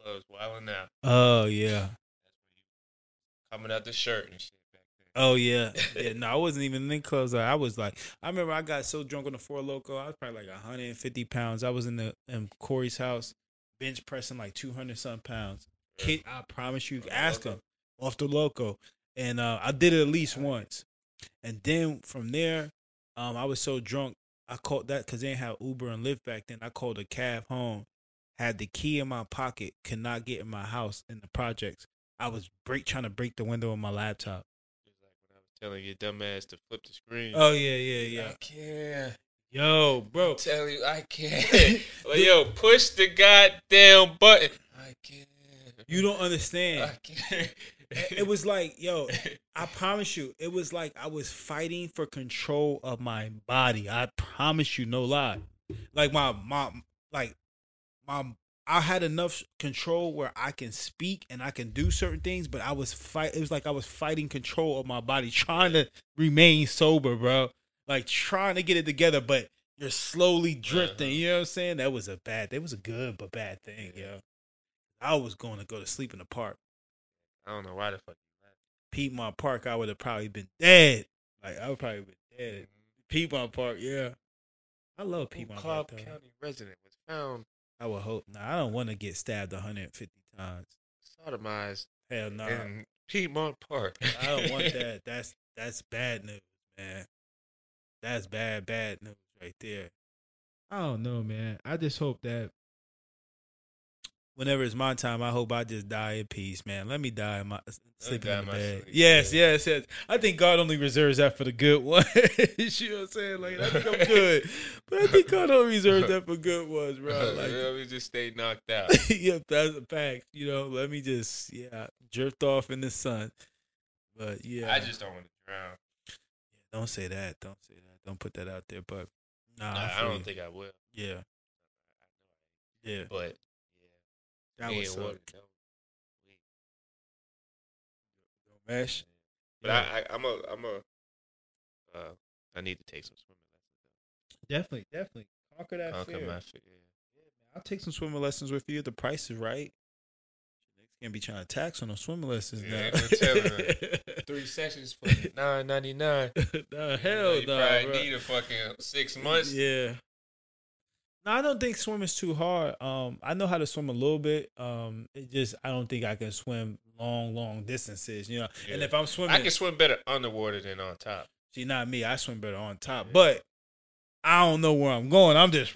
Clubs, wilding out. Oh yeah. Coming out the shirt and shit. Oh yeah. Yeah. No, I wasn't even in clothes. I was like, I remember I got so drunk on the Four Loko. I was probably like 150 pounds. I was in the in Corey's house, bench pressing like 200 something pounds. Kid, I promise you, ask him off the loco, and uh, I did it at least once. And then from there, um, I was so drunk, I called that because they didn't have Uber and Lyft back then. I called a cab home, had the key in my pocket, could not get in my house in the projects. I was break trying to break the window of my laptop. Just like when I was telling your dumb ass to flip the screen. Oh yeah, yeah, yeah. I can't. Yo, bro. I'm telling you, I can't. like, yo, push the goddamn button. I can't. You don't understand. I can't. It was like, yo, I promise you, it was like I was fighting for control of my body. I promise you, no lie. Like my my like my I had enough control where I can speak and I can do certain things, but I was fight. It was like I was fighting control of my body, trying to remain sober, bro. Like trying to get it together, but you're slowly drifting. Uh-huh. You know what I'm saying? That was a bad. That was a good but bad thing, yo. I was going to go to sleep in the park. I don't know why the fuck. Piedmont Park, I would have probably been dead. Like I would probably been dead. Mm-hmm. Piedmont Park, yeah. I love Piedmont Park. County resident was found I would hope. Nah, I don't want to get stabbed 150 times. sodomized Hell no. in Piedmont Park. I don't want that. That's that's bad news, man. That's bad, bad news right there. I don't know, man. I just hope that whenever it's my time, I hope I just die in peace, man. Let me die in my sleeping in the my bed. sleep, Yes, yeah. yes, yes. I think God only reserves that for the good ones. you know what I'm saying? Like I think I'm good, but I think God only reserves that for good ones, bro. Like Let me just stay knocked out. yep, that's a fact. You know, let me just yeah, drift off in the sun. But yeah, I just don't want to drown. don't say that. Don't say that. Don't put that out there. But nah, Nah, I, I don't you. think I will. Yeah, yeah, But yeah, that yeah, was so what- mesh. But Yeah. I, I, I'm a, I'm a. Uh, I need to take some swimming definitely, definitely conquer that. Conquer fear. my fear. I'll take some swimming lessons with you. The price is right. Niggas can't be trying to tax on those swimming lessons Yeah, now. Three sessions for nine ninety nine. nah, hell you no. probably bro. need a fucking six months. Yeah. No, I don't think swimming's too hard. Um, I know how to swim a little bit. Um, it just I don't think I can swim long, long distances. You know, and if I'm swimming, I can swim better underwater than on top. see, not me. I swim better on top, Yeah. but I don't know where I'm going. I'm just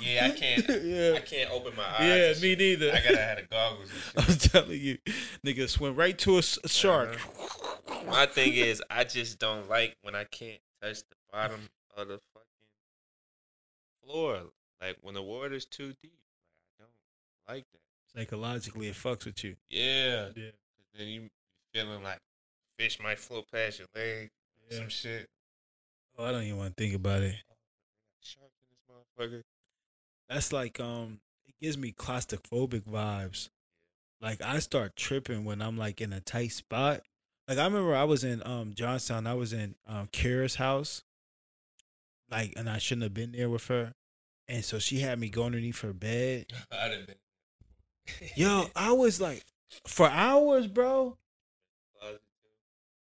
Yeah, I can't. yeah, I can't open my eyes. yeah, me neither. I gotta have the goggles. And I'm telling you, nigga, swim right to a shark. My thing is, I just don't like when I can't touch the bottom of the floor. Like when the water's too deep. Like, I don't like that. Psychologically, it fucks with you. Yeah. Yeah, Then you feeling like fish might float past your leg. Yeah. Some shit. Oh, I don't even want to think about it. Shark in this motherfucker. that's like um it gives me claustrophobic vibes. Like I start tripping when I'm like in a tight spot. Like I remember I was in um Johnstown, I was in um Kara's house. Like and I shouldn't have been there with her. And so she had me go underneath her bed. I'd have been. Yo, I was like for hours, bro.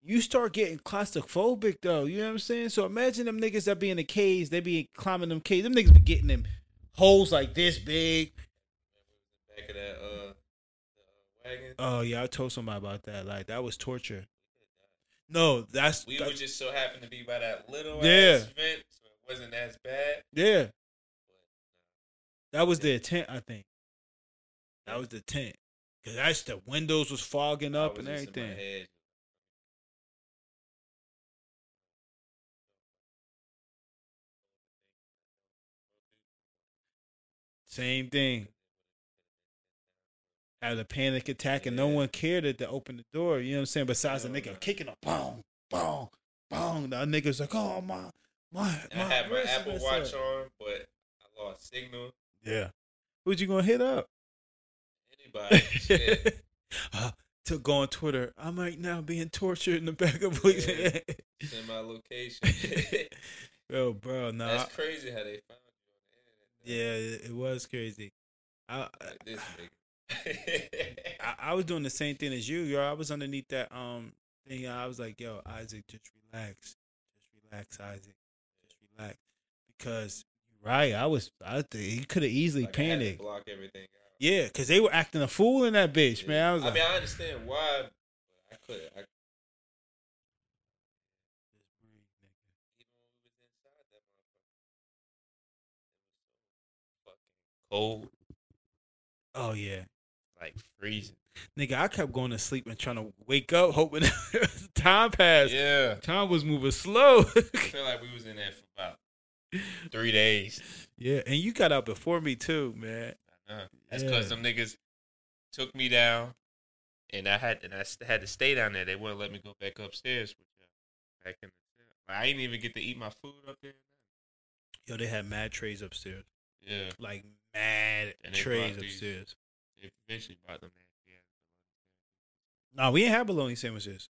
You start getting claustrophobic though. You know what I'm saying? So imagine them niggas that be in the caves, they be climbing them caves. Them niggas be getting them holes like this big. Back of that uh, uh wagon. Oh yeah, I told somebody about that. Like that was torture. No, that's We that- would just so happen to be by that little Yeah. ass vent, wasn't as bad. yeah. That was the intent, I think. That was the tent. Cause that's the windows was fogging up was and just in my everything. Same thing. Had a panic attack and no one cared to open the door. You know what I'm saying? Besides the Hell nigga no. kicking a boom, boom, boom. The nigga's like, oh my, my, And I my had my Apple Watch up." on, but I lost signal. Yeah. Who'd you gonna hit up? Anybody? Shit. uh, to go on Twitter. I might now be in torture in the back of. Yeah. Send my location. Yo, bro, no. That's crazy how they found you on the yeah, internet. it, it was crazy. I, Like this nigga. I I was doing the same thing as you, yo. I was underneath that um thing. I was like, yo, Isaac, just relax, just relax, Isaac, relax, because right. I was, I think he could have easily Like, I had to panicked. block everything out. Yeah, because they were acting a fool in that bitch, man. I was I like, mean, I understand why, but I couldn't. I, even when we was inside that motherfucker, it was so fucking cold, oh yeah, like freezing. Nigga. I kept going to sleep and trying to wake up, hoping time passed. Yeah, Time was moving slow. I feel like we was in there for about three days. yeah, and you got out before me too, man. Know. That's Yeah. because them niggas took me down, and I had and I had to stay down there. They wouldn't let me go back upstairs with. Back in the I didn't even get to eat my food up there. Yo, they had mad trays upstairs, Yeah, like mad trays these- upstairs. they eventually brought them there. No, we didn't have bologna sandwiches.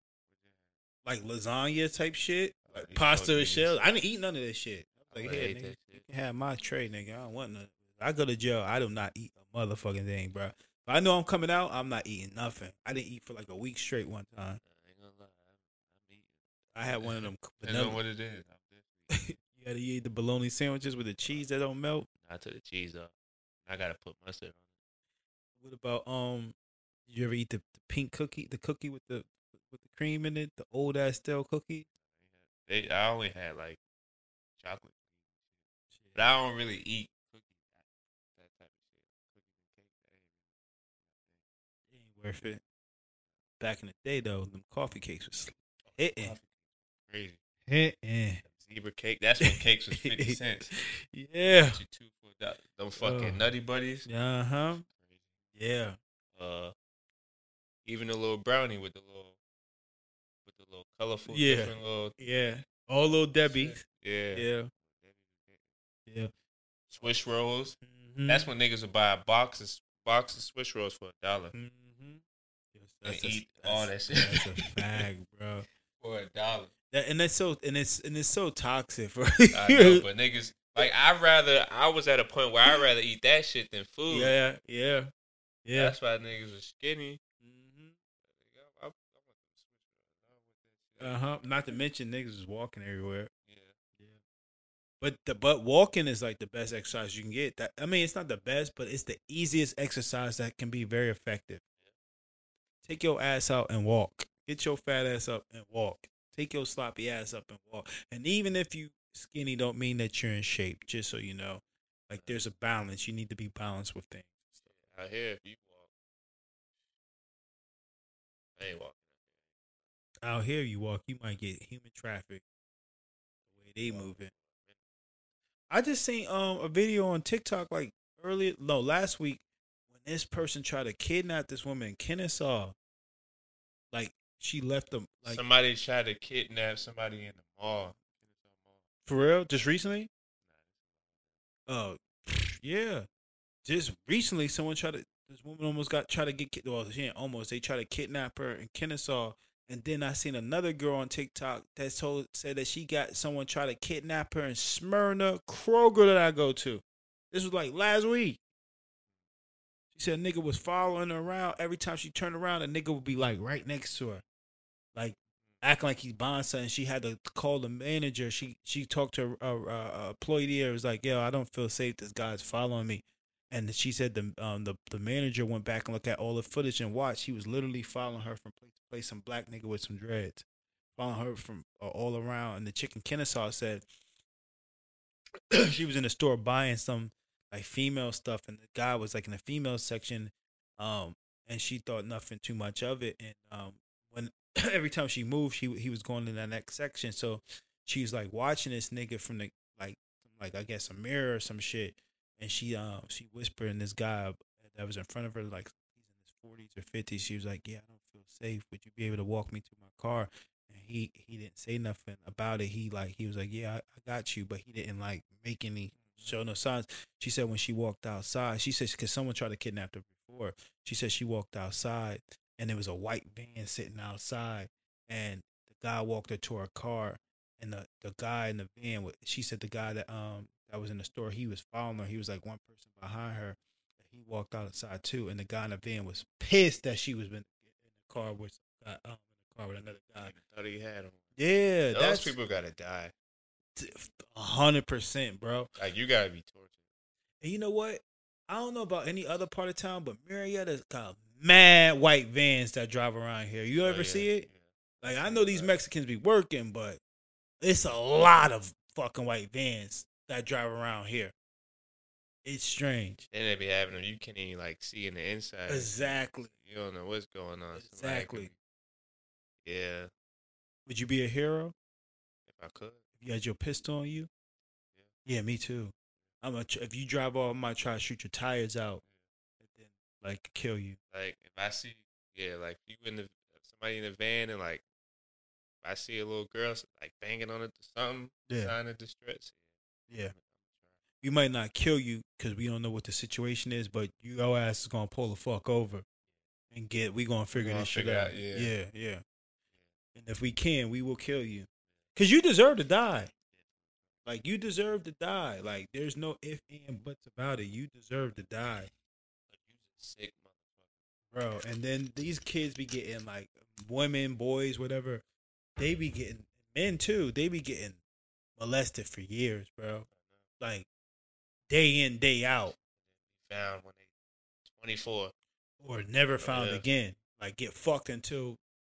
Like lasagna type shit, Oh, like these pasta and shell. I didn't eat none of this shit. I I was like, hey, nigga, you can have my tray, nigga. I don't want none. I go to jail. I do not eat a motherfucking thing, bro. If I know I'm coming out, I'm not eating nothing. I didn't eat for like a week straight one time. I ain't gonna lie, I'm, I'm eating. I had one of them. Depends on vanilla- what it is. You gotta eat the bologna sandwiches with the cheese that don't melt. I took the cheese off. I gotta put mustard on it. What about um? Did you ever eat the, the pink cookie, the cookie with the with the cream in it, the old ass stale cookie? They, I only had like chocolate, but I don't really eat cookies. That, that type of shit, cookies and cake. That ain't It ain't worth it. Back in the day though, them coffee cakes was hitting, crazy. hitting. Zebra cake. That's when cakes was fifty cents. Yeah. Two for. Them fucking Ugh. nutty buddies. Uh huh. Yeah. Uh, even the little brownie with the little, with the little colorful, Yeah. different little. Yeah. All little Debbie's. Yeah. Yeah. Yeah. Swiss rolls. Mhm. That's when niggas would buy a box of box of Swiss rolls for a dollar. Mm-hmm. Yes, And that's a- eat all that shit. That's a fact, bro. For a dollar. That, and that's so and it's and it's so toxic, bro. I know, but niggas like I rather I was at a point where I'd rather eat that shit than food. yeah, yeah, yeah. That's why niggas was skinny. Mhm. I, I, I want them Swiss rolls. I want that Uh huh. Not to mention niggas is walking everywhere. Yeah. Yeah. But the but walking is like the best exercise you can get. That I mean, it's not the best, but it's the easiest exercise that can be very effective. Take your ass out and walk. Get your fat ass up and walk. Take your sloppy ass up and walk. And even if you skinny, don't mean that you're in shape. Just so you know, like there's a balance. You need to be balanced with things. I hear if you walk, I ain't walking. Out here, you walk, you might get human traffic. The way they moving. I just seen um a video on TikTok like earlier, no, last week when this person tried to kidnap this woman in Kennesaw. Like she left them like somebody tried to kidnap somebody in the mall. for real, just recently. Oh, yeah, just recently someone tried to. This woman almost got tried to get kid- well, she almost. They tried to kidnap her in Kennesaw, and then I seen another girl on TikTok that told said that she got someone try to kidnap her in Smyrna Kroger that I go to. This was like last week. She said a nigga was following her around. Every time she turned around, a nigga would be like right next to her, like acting like he's buying something. She had to call the manager. She she talked to a, a, a employee there. It was like, yo, I don't feel safe. This guy's following me. And she said the um the, the manager went back and looked at all the footage and watched. He was literally following her from place to place. Some black nigga with some dreads, following her from uh, all around. And the chicken Kennesaw said she was in the store buying some like female stuff, and the guy was like in the female section, um, and she thought nothing too much of it. And um, when every time she moved, she he was going in that next section, so she was like watching this nigga from the like like I guess a mirror or some shit, and she um she whispered in this guy that was in front of her like he's in his forties or fifties. She was like, "Yeah, I don't feel safe. Would you be able to walk me to my car?" And he he didn't say nothing about it. He like he was like, "Yeah, I, I got you," but he didn't like make any show no signs. She said when she walked outside, she said because someone tried to kidnap her before. She said she walked outside and there was a white van sitting outside, and the guy walked her to her car, and the the guy in the van. She said the guy that um that was in the store, he was following her. He was like one person behind her. He walked outside too, and the guy in the van was pissed that she was in in the car with uh, um, in the car with another guy. I thought he had him. Yeah, Those that's people gotta die. a hundred percent, bro. Like you gotta be tortured. And you know what? I don't know about any other part of town, but Marietta's got mad white vans that drive around here. You Oh, ever yeah, see it? yeah. Like I know these Mexicans be working, but it's a lot of fucking white vans that drive around here. It's strange. Then they be having them. You can't even like see in the inside. Exactly. You don't know what's going on. Exactly. be- Yeah, Would you be a hero if I could. if you had your pistol on you? Yeah, me too. I'm a, if you drive off, I might try to shoot your tires out, and then like kill you. Like if I see, yeah, like you in the somebody in the van and like I see a little girl like banging on it or something, Yeah. sign of distress. Yeah. we might not kill you because we don't know what the situation is, but your ass is gonna pull the fuck over and get. We gonna figure gonna this shit out. out, yeah. yeah, yeah. And if we can, we will kill you because you deserve to die. Like you deserve to die. Like there's no if and buts about it. You deserve to die, sick bro. And then these kids be getting like women, boys, whatever. They be getting men too. They be getting molested for years, bro. Like day in, day out. Found when they twenty four. or never found Yeah. again. Like get fucked until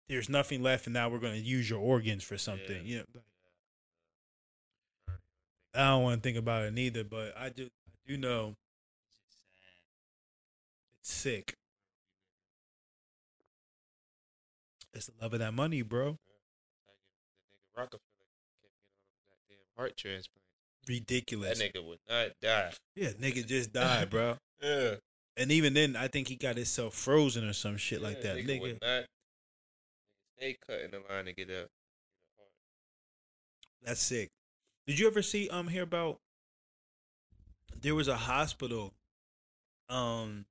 there's nothing left, and now we're gonna use your organs for something. Yeah. You know, I don't want to think about it neither, but I do. I do know it's sick. It's the love of that money, bro. Like if the nigga Rockefeller kept getting all them goddamn heart transplant. Ridiculous. That nigga would not die. yeah, nigga just died, bro. Yeah. And even then, I think he got himself frozen or some shit like that. Nigga, Nigga, would not stay cutting the line to get up. That's sick. Did you ever see um hear about there was a hospital um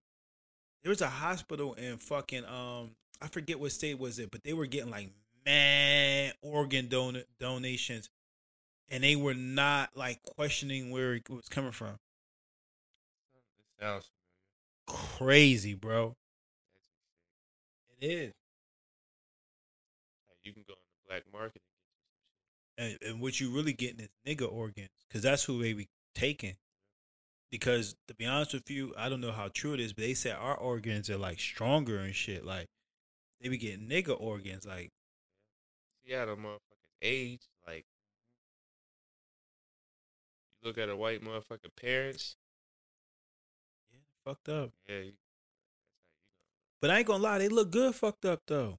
there was a hospital in fucking um I forget what state was it, but they were getting like mad organ don- donations and they were not like questioning where it was coming from. It sounds Crazy, bro. It is. you can go on the black market and, and what you really getting is nigga organs because that's who they be taking. Because to be honest with you, I don't know how true it is, but they said our organs are like stronger and shit. Like they be getting nigga organs. Like see how the motherfuckers age. Like you look at a white motherfucking parents. yeah, fucked up. Yeah, you, But I ain't gonna lie, they look good fucked up though.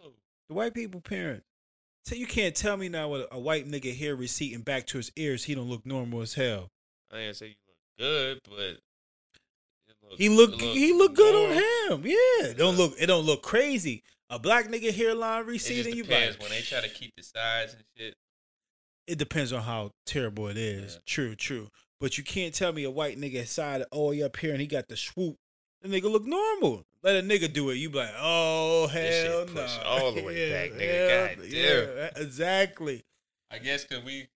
Who? The white people parents. So you can't tell me now with a white nigga hair receding back to his ears, he don't look normal as hell. I ain't gonna say you look good, but look, He look, it he look good normal. on him. Yeah, it don't look it don't look crazy. A black nigga hairline receding, you depends like, when they try to keep the sides and shit. It depends on how terrible it is. Yeah. True, true. But you can't tell me a white nigga side all the way up here and he got the swoop. The nigga look normal. Let a nigga do it. You be like, oh hell no. push all the way back, nigga. hell- God damn. yeah, exactly. I guess cause we,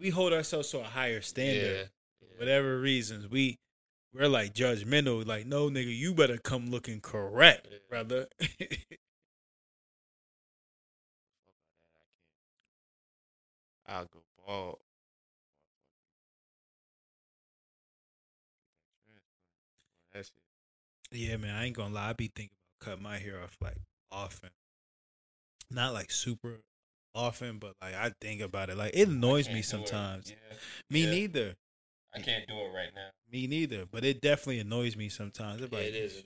We hold ourselves to a higher standard. yeah, For whatever reasons. We we're like judgmental. Like, no nigga, you better come looking correct, Yeah. brother. I'll go bald. Oh, shit. Yeah, man, I ain't gonna lie. I be thinking about cut my hair off like often. Not like super often, but like I think about it. Like it annoys me sometimes. Yeah. Me Yeah. neither. I can't do it right now. Me neither. But it definitely annoys me sometimes. It's Yeah, like, it is.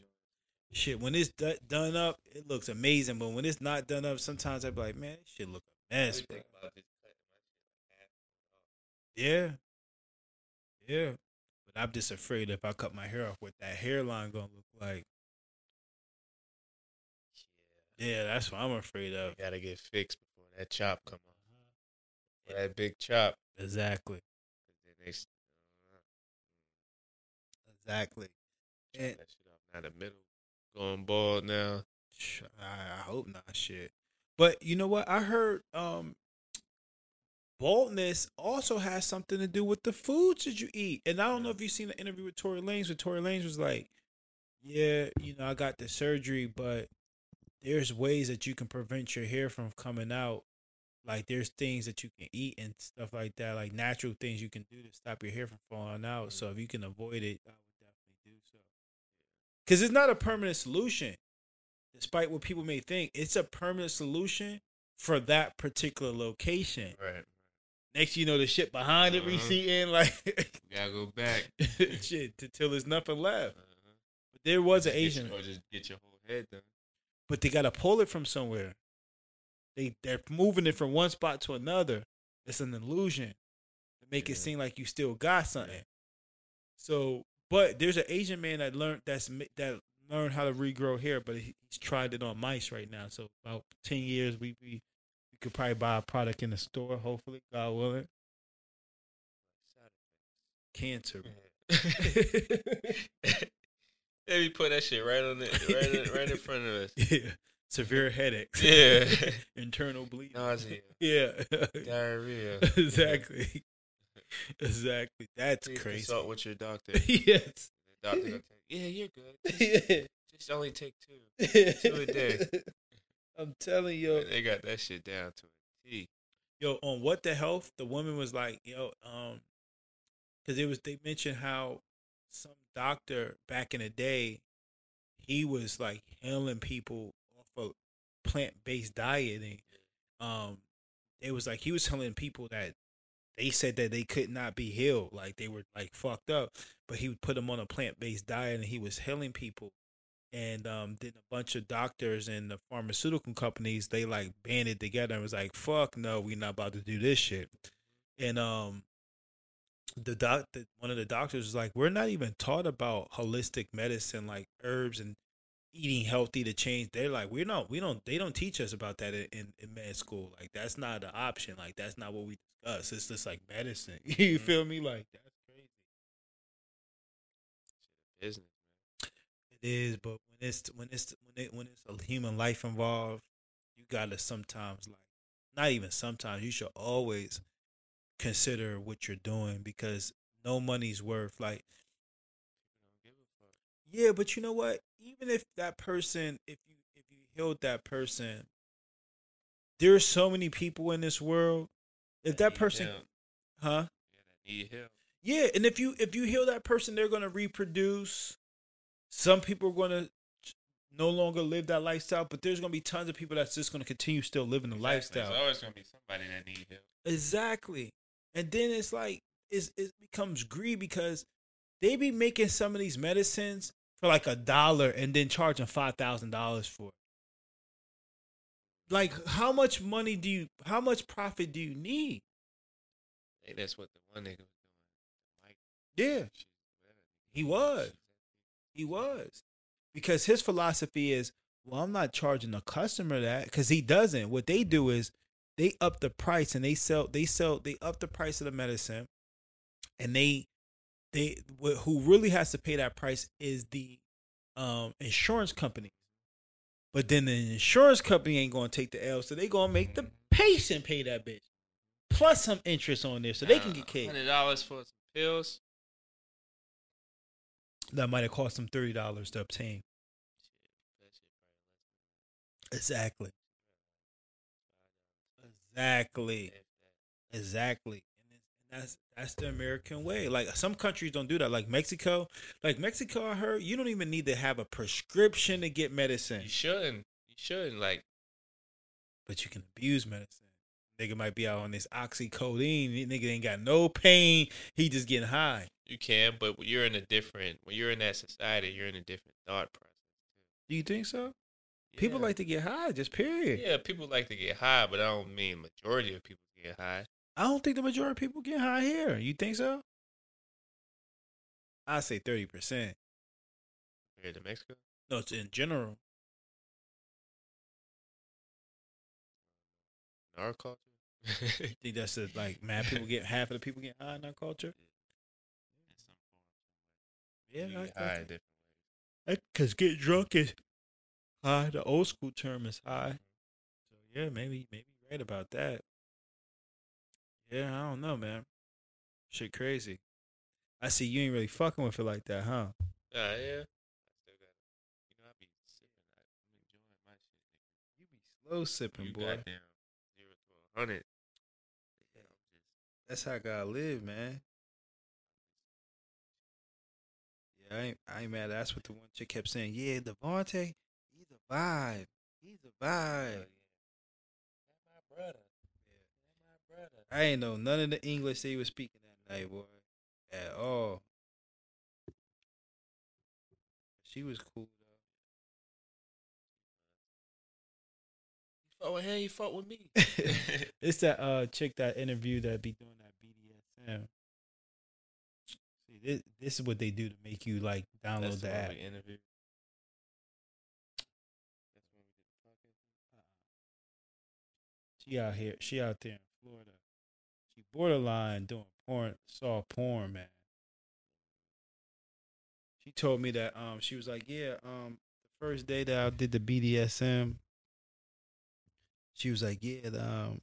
Shit, when it's do- done up, it looks amazing. But when it's not done up, sometimes I be like, man, this shit look a mess, bro. about just cutting my shit like half off. Yeah. Yeah. But I'm just afraid if I cut my hair off, what that hairline gonna look like. Yeah, yeah that's what I'm afraid of. You gotta get fixed before that chop come off. Before that big chop. Exactly. S- Exactly. And that shit off. Now the middle going bald now. I, I hope not shit. But you know what? I heard um baldness also has something to do with the foods that you eat. And I don't know if you've seen the interview with Tory Lanez, where Tory Lanez was like, "Yeah, you know, I got the surgery, but there's ways that you can prevent your hair from coming out. Like there's things that you can eat and stuff like that, like natural things you can do to stop your hair from falling out. So if you can avoid it, I would definitely do so. Because it's not a permanent solution, despite what people may think. It's a permanent solution for that particular location. Right. Next, you know, the shit behind it Uh-huh. receding, like You gotta go back. shit, until there's nothing left. Uh-huh. But there was an Asian, your- or just get your whole head done. but they gotta pull it from somewhere. They they're moving it from one spot to another. It's an illusion to make it seem like you still got something. So, but there's an Asian man that learned that's that learned how to regrow hair, but he's tried it on mice right now. So about ten years, we we, we could probably buy a product in the store. Hopefully, God willing, cancer. Maybe put that shit right on it, right, in- right in front of us. Yeah, severe headaches. Yeah. internal bleeding. Nausea, Yeah, diarrhea. exactly, exactly. That's Please crazy. consult with your doctor. yes. The doctor gonna tell you, yeah, you're good. Just, yeah. just only take two. Two a day. I'm telling you, They got that shit down to a T. yo, on what the health, the woman was like, yo, um, because it was they mentioned how some doctor back in the day, he was like healing people off of plant based dieting. Um, it was like he was telling people that they said that they could not be healed, like they were like fucked up, but he would put them on a plant based diet and he was healing people. And um, then a bunch of doctors and the pharmaceutical companies they like banded together and was like, "Fuck no, we're not about to do this shit." And um, the doc, the, one of the doctors was like, "We're not even taught about holistic medicine, like herbs and eating healthy to change." They're like, "We're not, we don't, they don't teach us about that in, in, in med school. Like that's not an option. Like that's not what we discuss. It's just like medicine. you Mhm. feel me? Like that's crazy. Business. It is, but when it's when it's when it when it's a human life involved, you gotta sometimes like not even sometimes, you should always consider what you're doing because no money's worth like People don't give a fuck. yeah, but you know what? Even if that person if you if you healed that person, there's so many people in this world. If that need person help. huh? Yeah, that need help. Yeah, and if you if you heal that person, they're gonna reproduce. Some people are gonna no longer live that lifestyle, but there's gonna be tons of people that's just gonna continue still living the Exactly. lifestyle. There's always gonna be somebody that need help. Exactly. And then it's like it's, it becomes greed because they be making some of these medicines for like a dollar and then charging five thousand dollars for it. Like how much money do you how much profit do you need? Think that's what the one nigga was doing. Mike Yeah. He was. He was. Because his philosophy is, well, I'm not charging the customer that because he doesn't. What they do is they up the price and they sell they sell they up the price of the medicine and they they who really has to pay that price is the um insurance company. But then the insurance company ain't gonna take the L, so they gonna make the patient pay that bitch. Plus some interest on there so they can get paid. Hundred dollars for some pills. That might have cost them thirty dollars to obtain. That shit probably Exactly. Exactly. less than that. Exactly. And that's that's the American way. Like some countries don't do that. Like Mexico, like Mexico, I heard you don't even need to have a prescription to get medicine, You shouldn't. You shouldn't. Like but you can abuse medicine. Nigga might be out on this oxycodone. Nigga ain't got no pain. He just getting high. you can, but you're in a different. When you're in that society, you're in a different thought process. Do you think so? Too. People like to get high, just period. Yeah, people like to get high, but I don't mean majority of people get high. I don't think the majority of people get high here. You think so? I say thirty percent. Here to Mexico. No, it's in general. In our culture. I think that's the, like mad people get half of the people get high in our culture. Yeah, I, high different ways. because get drunk is high. The old school term is high. So yeah, maybe maybe right about that. Yeah, I don't know, man. Shit crazy. I see you ain't really fucking with it like that, huh? Uh, yeah. I still got You know, I be sipping. I, I'm enjoying my shit. You be slow sipping, You boy. goddamn zero to hundred. Yeah, That's how I gotta live, man. Yeah, I ain't, I ain't mad. That's what the one chick kept saying. Yeah, Devante, he's a vibe. He's a Oh, vibe. yeah. My brother. That's my brother. I ain't know none of the English they was speaking that night, boy, at all. She was cool though. You fuck with him, you fuck with me. it's that uh chick that interview that be doing BDSM. See, this, this is what they do to make you like download That's the the app. we interviewed. That's when we did the podcast. She out here. She out there in Florida. She borderline doing porn. Saw porn, man. She told me that um she was like, yeah, um the first day that I did the BDSM, she was like, yeah, the, um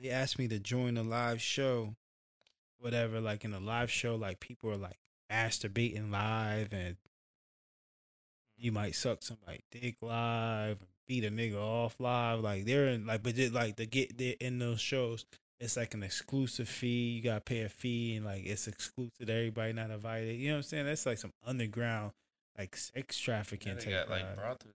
they asked me to join a live show, whatever. Like in a live show, like people are like masturbating live, and you mm-hmm. might suck somebody dick live, beat a nigga off live. Like they're in like, but just like to get there in those shows, it's like an exclusive fee. You gotta pay a fee, and like it's exclusive to everybody not invited. You know what I'm saying? That's like some underground, like sex trafficking. Yeah, they got like brothels.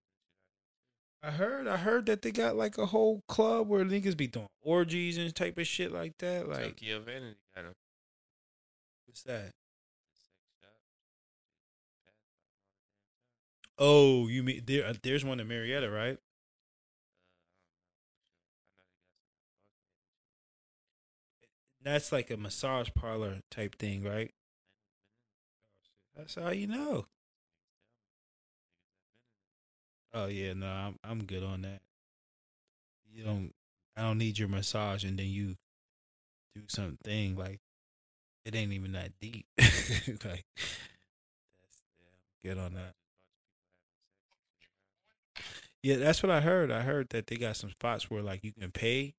I heard, I heard that they got like a whole club where niggas be doing orgies and type of shit like that. Like, Tokyo Vanity got 'em. what's that? The sex shop. Passed by Oh, all the damn time. you mean there? Uh, there's one in Marietta, right? Uh, I don't know for sure. I know they got some That's like a massage parlor type thing, right? That's how you know. Oh yeah, no, I'm I'm good on that. You don't, I don't need your massage, and then you do something like it ain't even that deep. like that's yeah, good on that. Yeah, that's what I heard. I heard that they got some spots where like you can pay,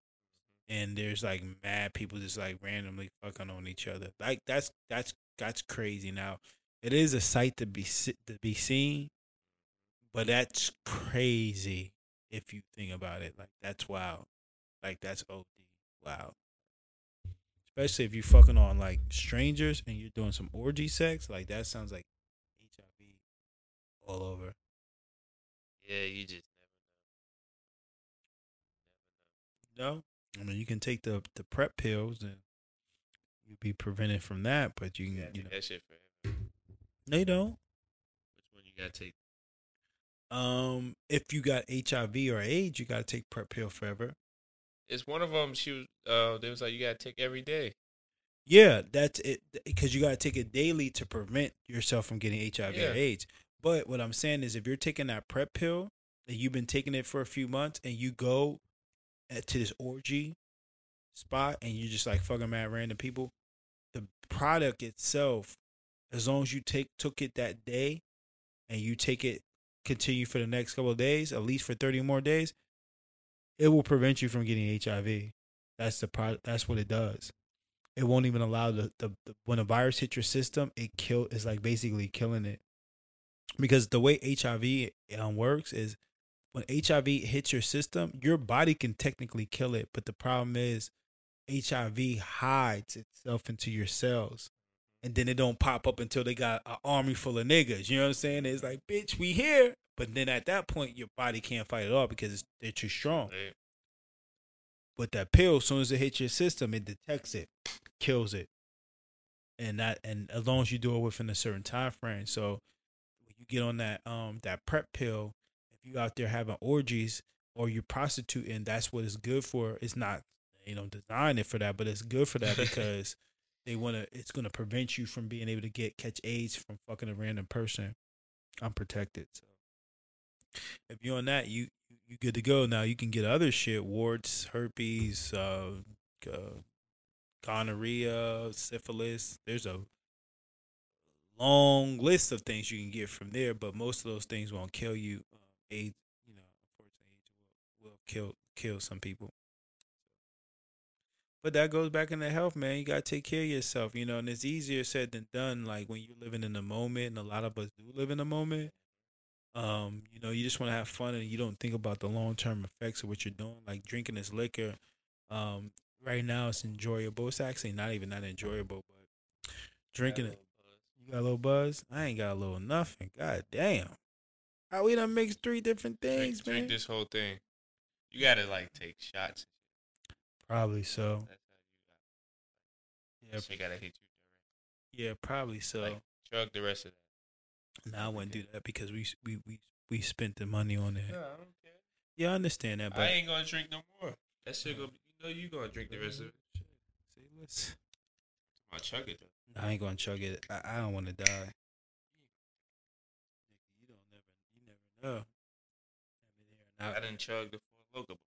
and there's like mad people just like randomly fucking on each other. Like that's that's that's crazy. Now it is a sight to be to be seen, but that's crazy if you think about it. Like that's wild. Like that's OD. Wow. Especially if you're fucking on like strangers and you're doing some orgy sex. Like that sounds like HIV all over. Yeah, you just No, I mean you can take the the PrEP pills and you'll be prevented from that. But you never know. can, you know, that shit forever. they don't. Which one you gotta take? Um, if you got HIV or AIDS, you gotta take PrEP pill forever. It's one of them. She was. Uh, they was like, you gotta take every day. Yeah, that's it because you gotta take it daily to prevent yourself from getting HIV Yeah. or AIDS. But what I'm saying is, if you're taking that PrEP pill and you've been taking it for a few months, and you go at, to this orgy spot and you just like fucking mad random people, the product itself, as long as you take took it that day, and you take it continue for the next couple of days, at least for 30 more days, it will prevent you from getting HIV. That's the product. That's what it does. It won't even allow the, the, the when a virus hits your system, it kill is like basically killing it. Because the way HIV um, works is when HIV hits your system, your body can technically kill it, but the problem is HIV hides itself into your cells. And then it don't pop up until they got an army full of niggas. You know what I'm saying? It's like, bitch, we here. But then at that point, your body can't fight at all because it's, they're too strong. But that pill, as soon as it hits your system, it detects it, kills it, and that and as long as you do it within a certain time frame. So when you get on that um that PrEP pill, if you out there having orgies or you're prostituting, that's what it's good for. It's not you know design it for that, but it's good for that because they want to. It's going to prevent you from being able to get catch AIDS from fucking a random person. I'm protected, so if you're on that, you you good to go. Now you can get other shit: warts, herpes, uh, uh, gonorrhea, syphilis. There's a long list of things you can get from there, but most of those things won't kill you. Uh, AIDS, you know, unfortunately, AIDS will, will kill kill some people. But that goes back into health, man. You gotta take care of yourself, you know, and it's easier said than done. Like when you're living in the moment, and a lot of us do live in the moment. Um, you know, you just want to have fun, and you don't think about the long term effects of what you're doing. Like drinking this liquor, um, right now it's enjoyable. It's actually not even that enjoyable, but drinking it. You got a little buzz? I ain't got a little nothing. God damn. How we done mix three different things, drink, man? drink this whole thing. You gotta like take shots. Probably so. That's how you Yeah. Shit gotta hit you yeah, probably so. Like chug the rest of that. Now I wouldn't do that because we we we we spent the money on it. No, I don't care. Yeah, I understand that, but I ain't gonna drink no more. That shit gonna. You know you gonna drink the rest of it. See, let's. I'll chug it though. I ain't gonna chug it. I, I don't want to die. You don't never, you never know. I didn't chug the Four Loko before.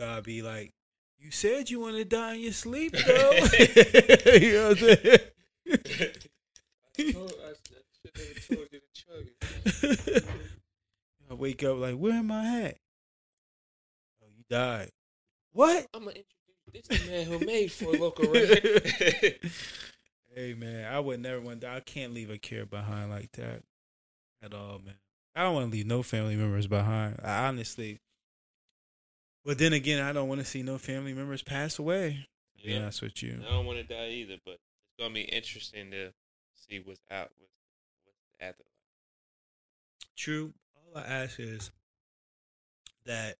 God be like, you said you want to die in your sleep, though. you know what I'm saying? I told, I, I should have told you to chug it. I wake up like, where am I at? Oh, you died. What? I'm gonna introduce this the man who made Four Loko right Hey man, I would never want. To. I can't leave a care behind like that at all, man. I don't want to leave no family members behind. I honestly, but then again, I don't want to see no family members pass away. To be Yeah. honest with you, I don't want to die either, but it's gonna be interesting to see what's out, what's, what's after. true. All I ask is that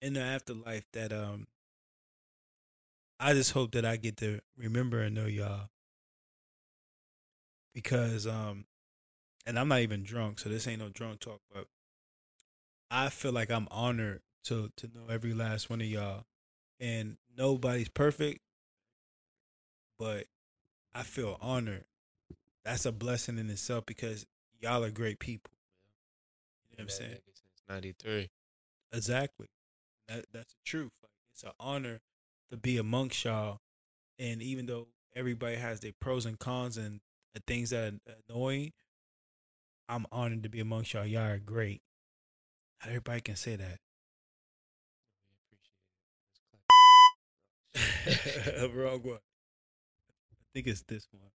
in the afterlife, that um, I just hope that I get to remember and know y'all because um, and I'm not even drunk, so this ain't no drunk talk, but I feel like I'm honored to to know every last one of y'all, and nobody's perfect, but I feel honored. That's a blessing in itself because y'all are great people. You know what I'm saying? Since '93. Exactly. That that's the truth. Like it's an honor to be amongst y'all. And even though everybody has their pros and cons and the things that are annoying, I'm honored to be amongst y'all. Y'all are great. Not everybody can say that. Wrong one. I think it's this one.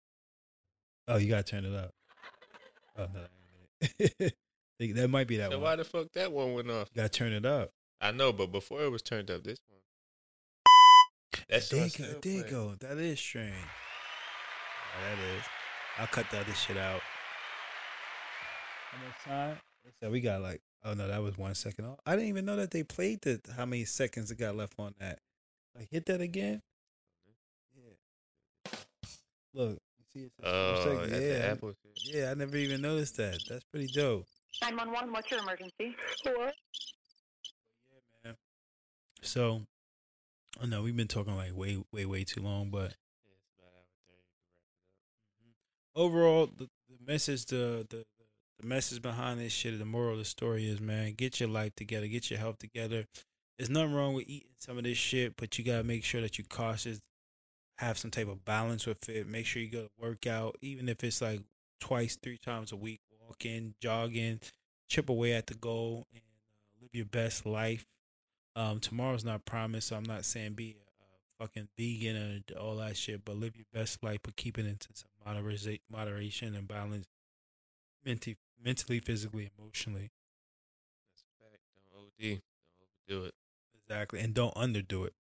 Oh, you gotta turn it up. Oh no, that ain't it. Think that might be that So one. why the fuck that one went off? You gotta turn it up. I know, but before it was turned up, this one. That's There what you still go. There you go. That is strange. That is. I'll cut the other shit out. How much time? Said we got like. Oh no, that was one second. off. I didn't even know that they played the how many seconds it got left on that. Like hit that again. Mm-hmm. Yeah. Look, you see it. says four Oh, seconds. that's yeah, Apple yeah. I never even noticed that. That's pretty dope. 911, what's your emergency? What? Yeah, man. So, I know we've been talking like way, way, way too long, but Yeah, it's about hour thirty. You can wrap it up. Mm-hmm. overall, the, the message, the, the the message behind this shit, the moral of the story is, man, get your life together, get your health together. There's nothing wrong with eating some of this shit, but you gotta make sure that you cautious, have some type of balance with it. Make sure you go to work out, even if it's like twice, three times a week, walking, jogging, chip away at the goal, and uh, live your best life. Um, tomorrow's not promised, so I'm not saying be a, fucking vegan and all that shit, but live your best life, but keep it into some moderation, moderation and balance, mentally, mentally, physically, emotionally. That's a fact. Don't OD. Don't overdo it. Exactly, and don't underdo it.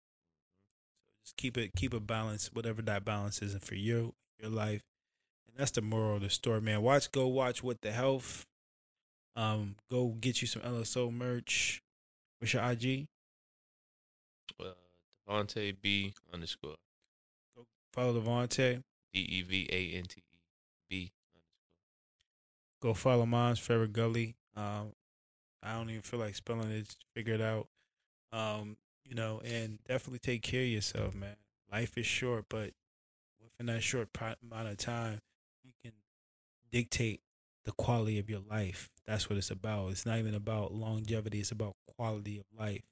So just keep it, keep a balance, whatever that balance is, for your your life. And that's the moral of the story, man. Watch, go watch what the health. Um, go get you some LSO merch. What's your IG? Uh, Devante B underscore Go Follow Devante. D E V A N T E B underscore. Go follow mine's Forever Gully. Um, I don't even feel like spelling it. Figure it out. Um, you know, and definitely take care of yourself, man. Life is short, but within that short amount of time, you can dictate the quality of your life. That's what it's about. It's not even about longevity. It's about quality of life,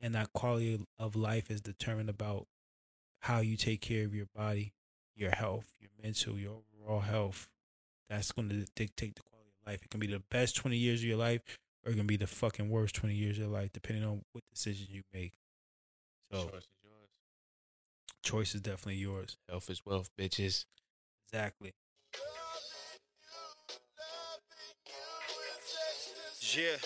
and that quality of life is determined about how you take care of your body, your health, your mental, your overall health that's going to dictate the quality of life. It can be the best 20 years of your life are gonna be the fucking worst twenty years of your life, depending on what decisions you make. So choice is yours. Choice is definitely yours. Health is wealth, bitches. Exactly. Yeah.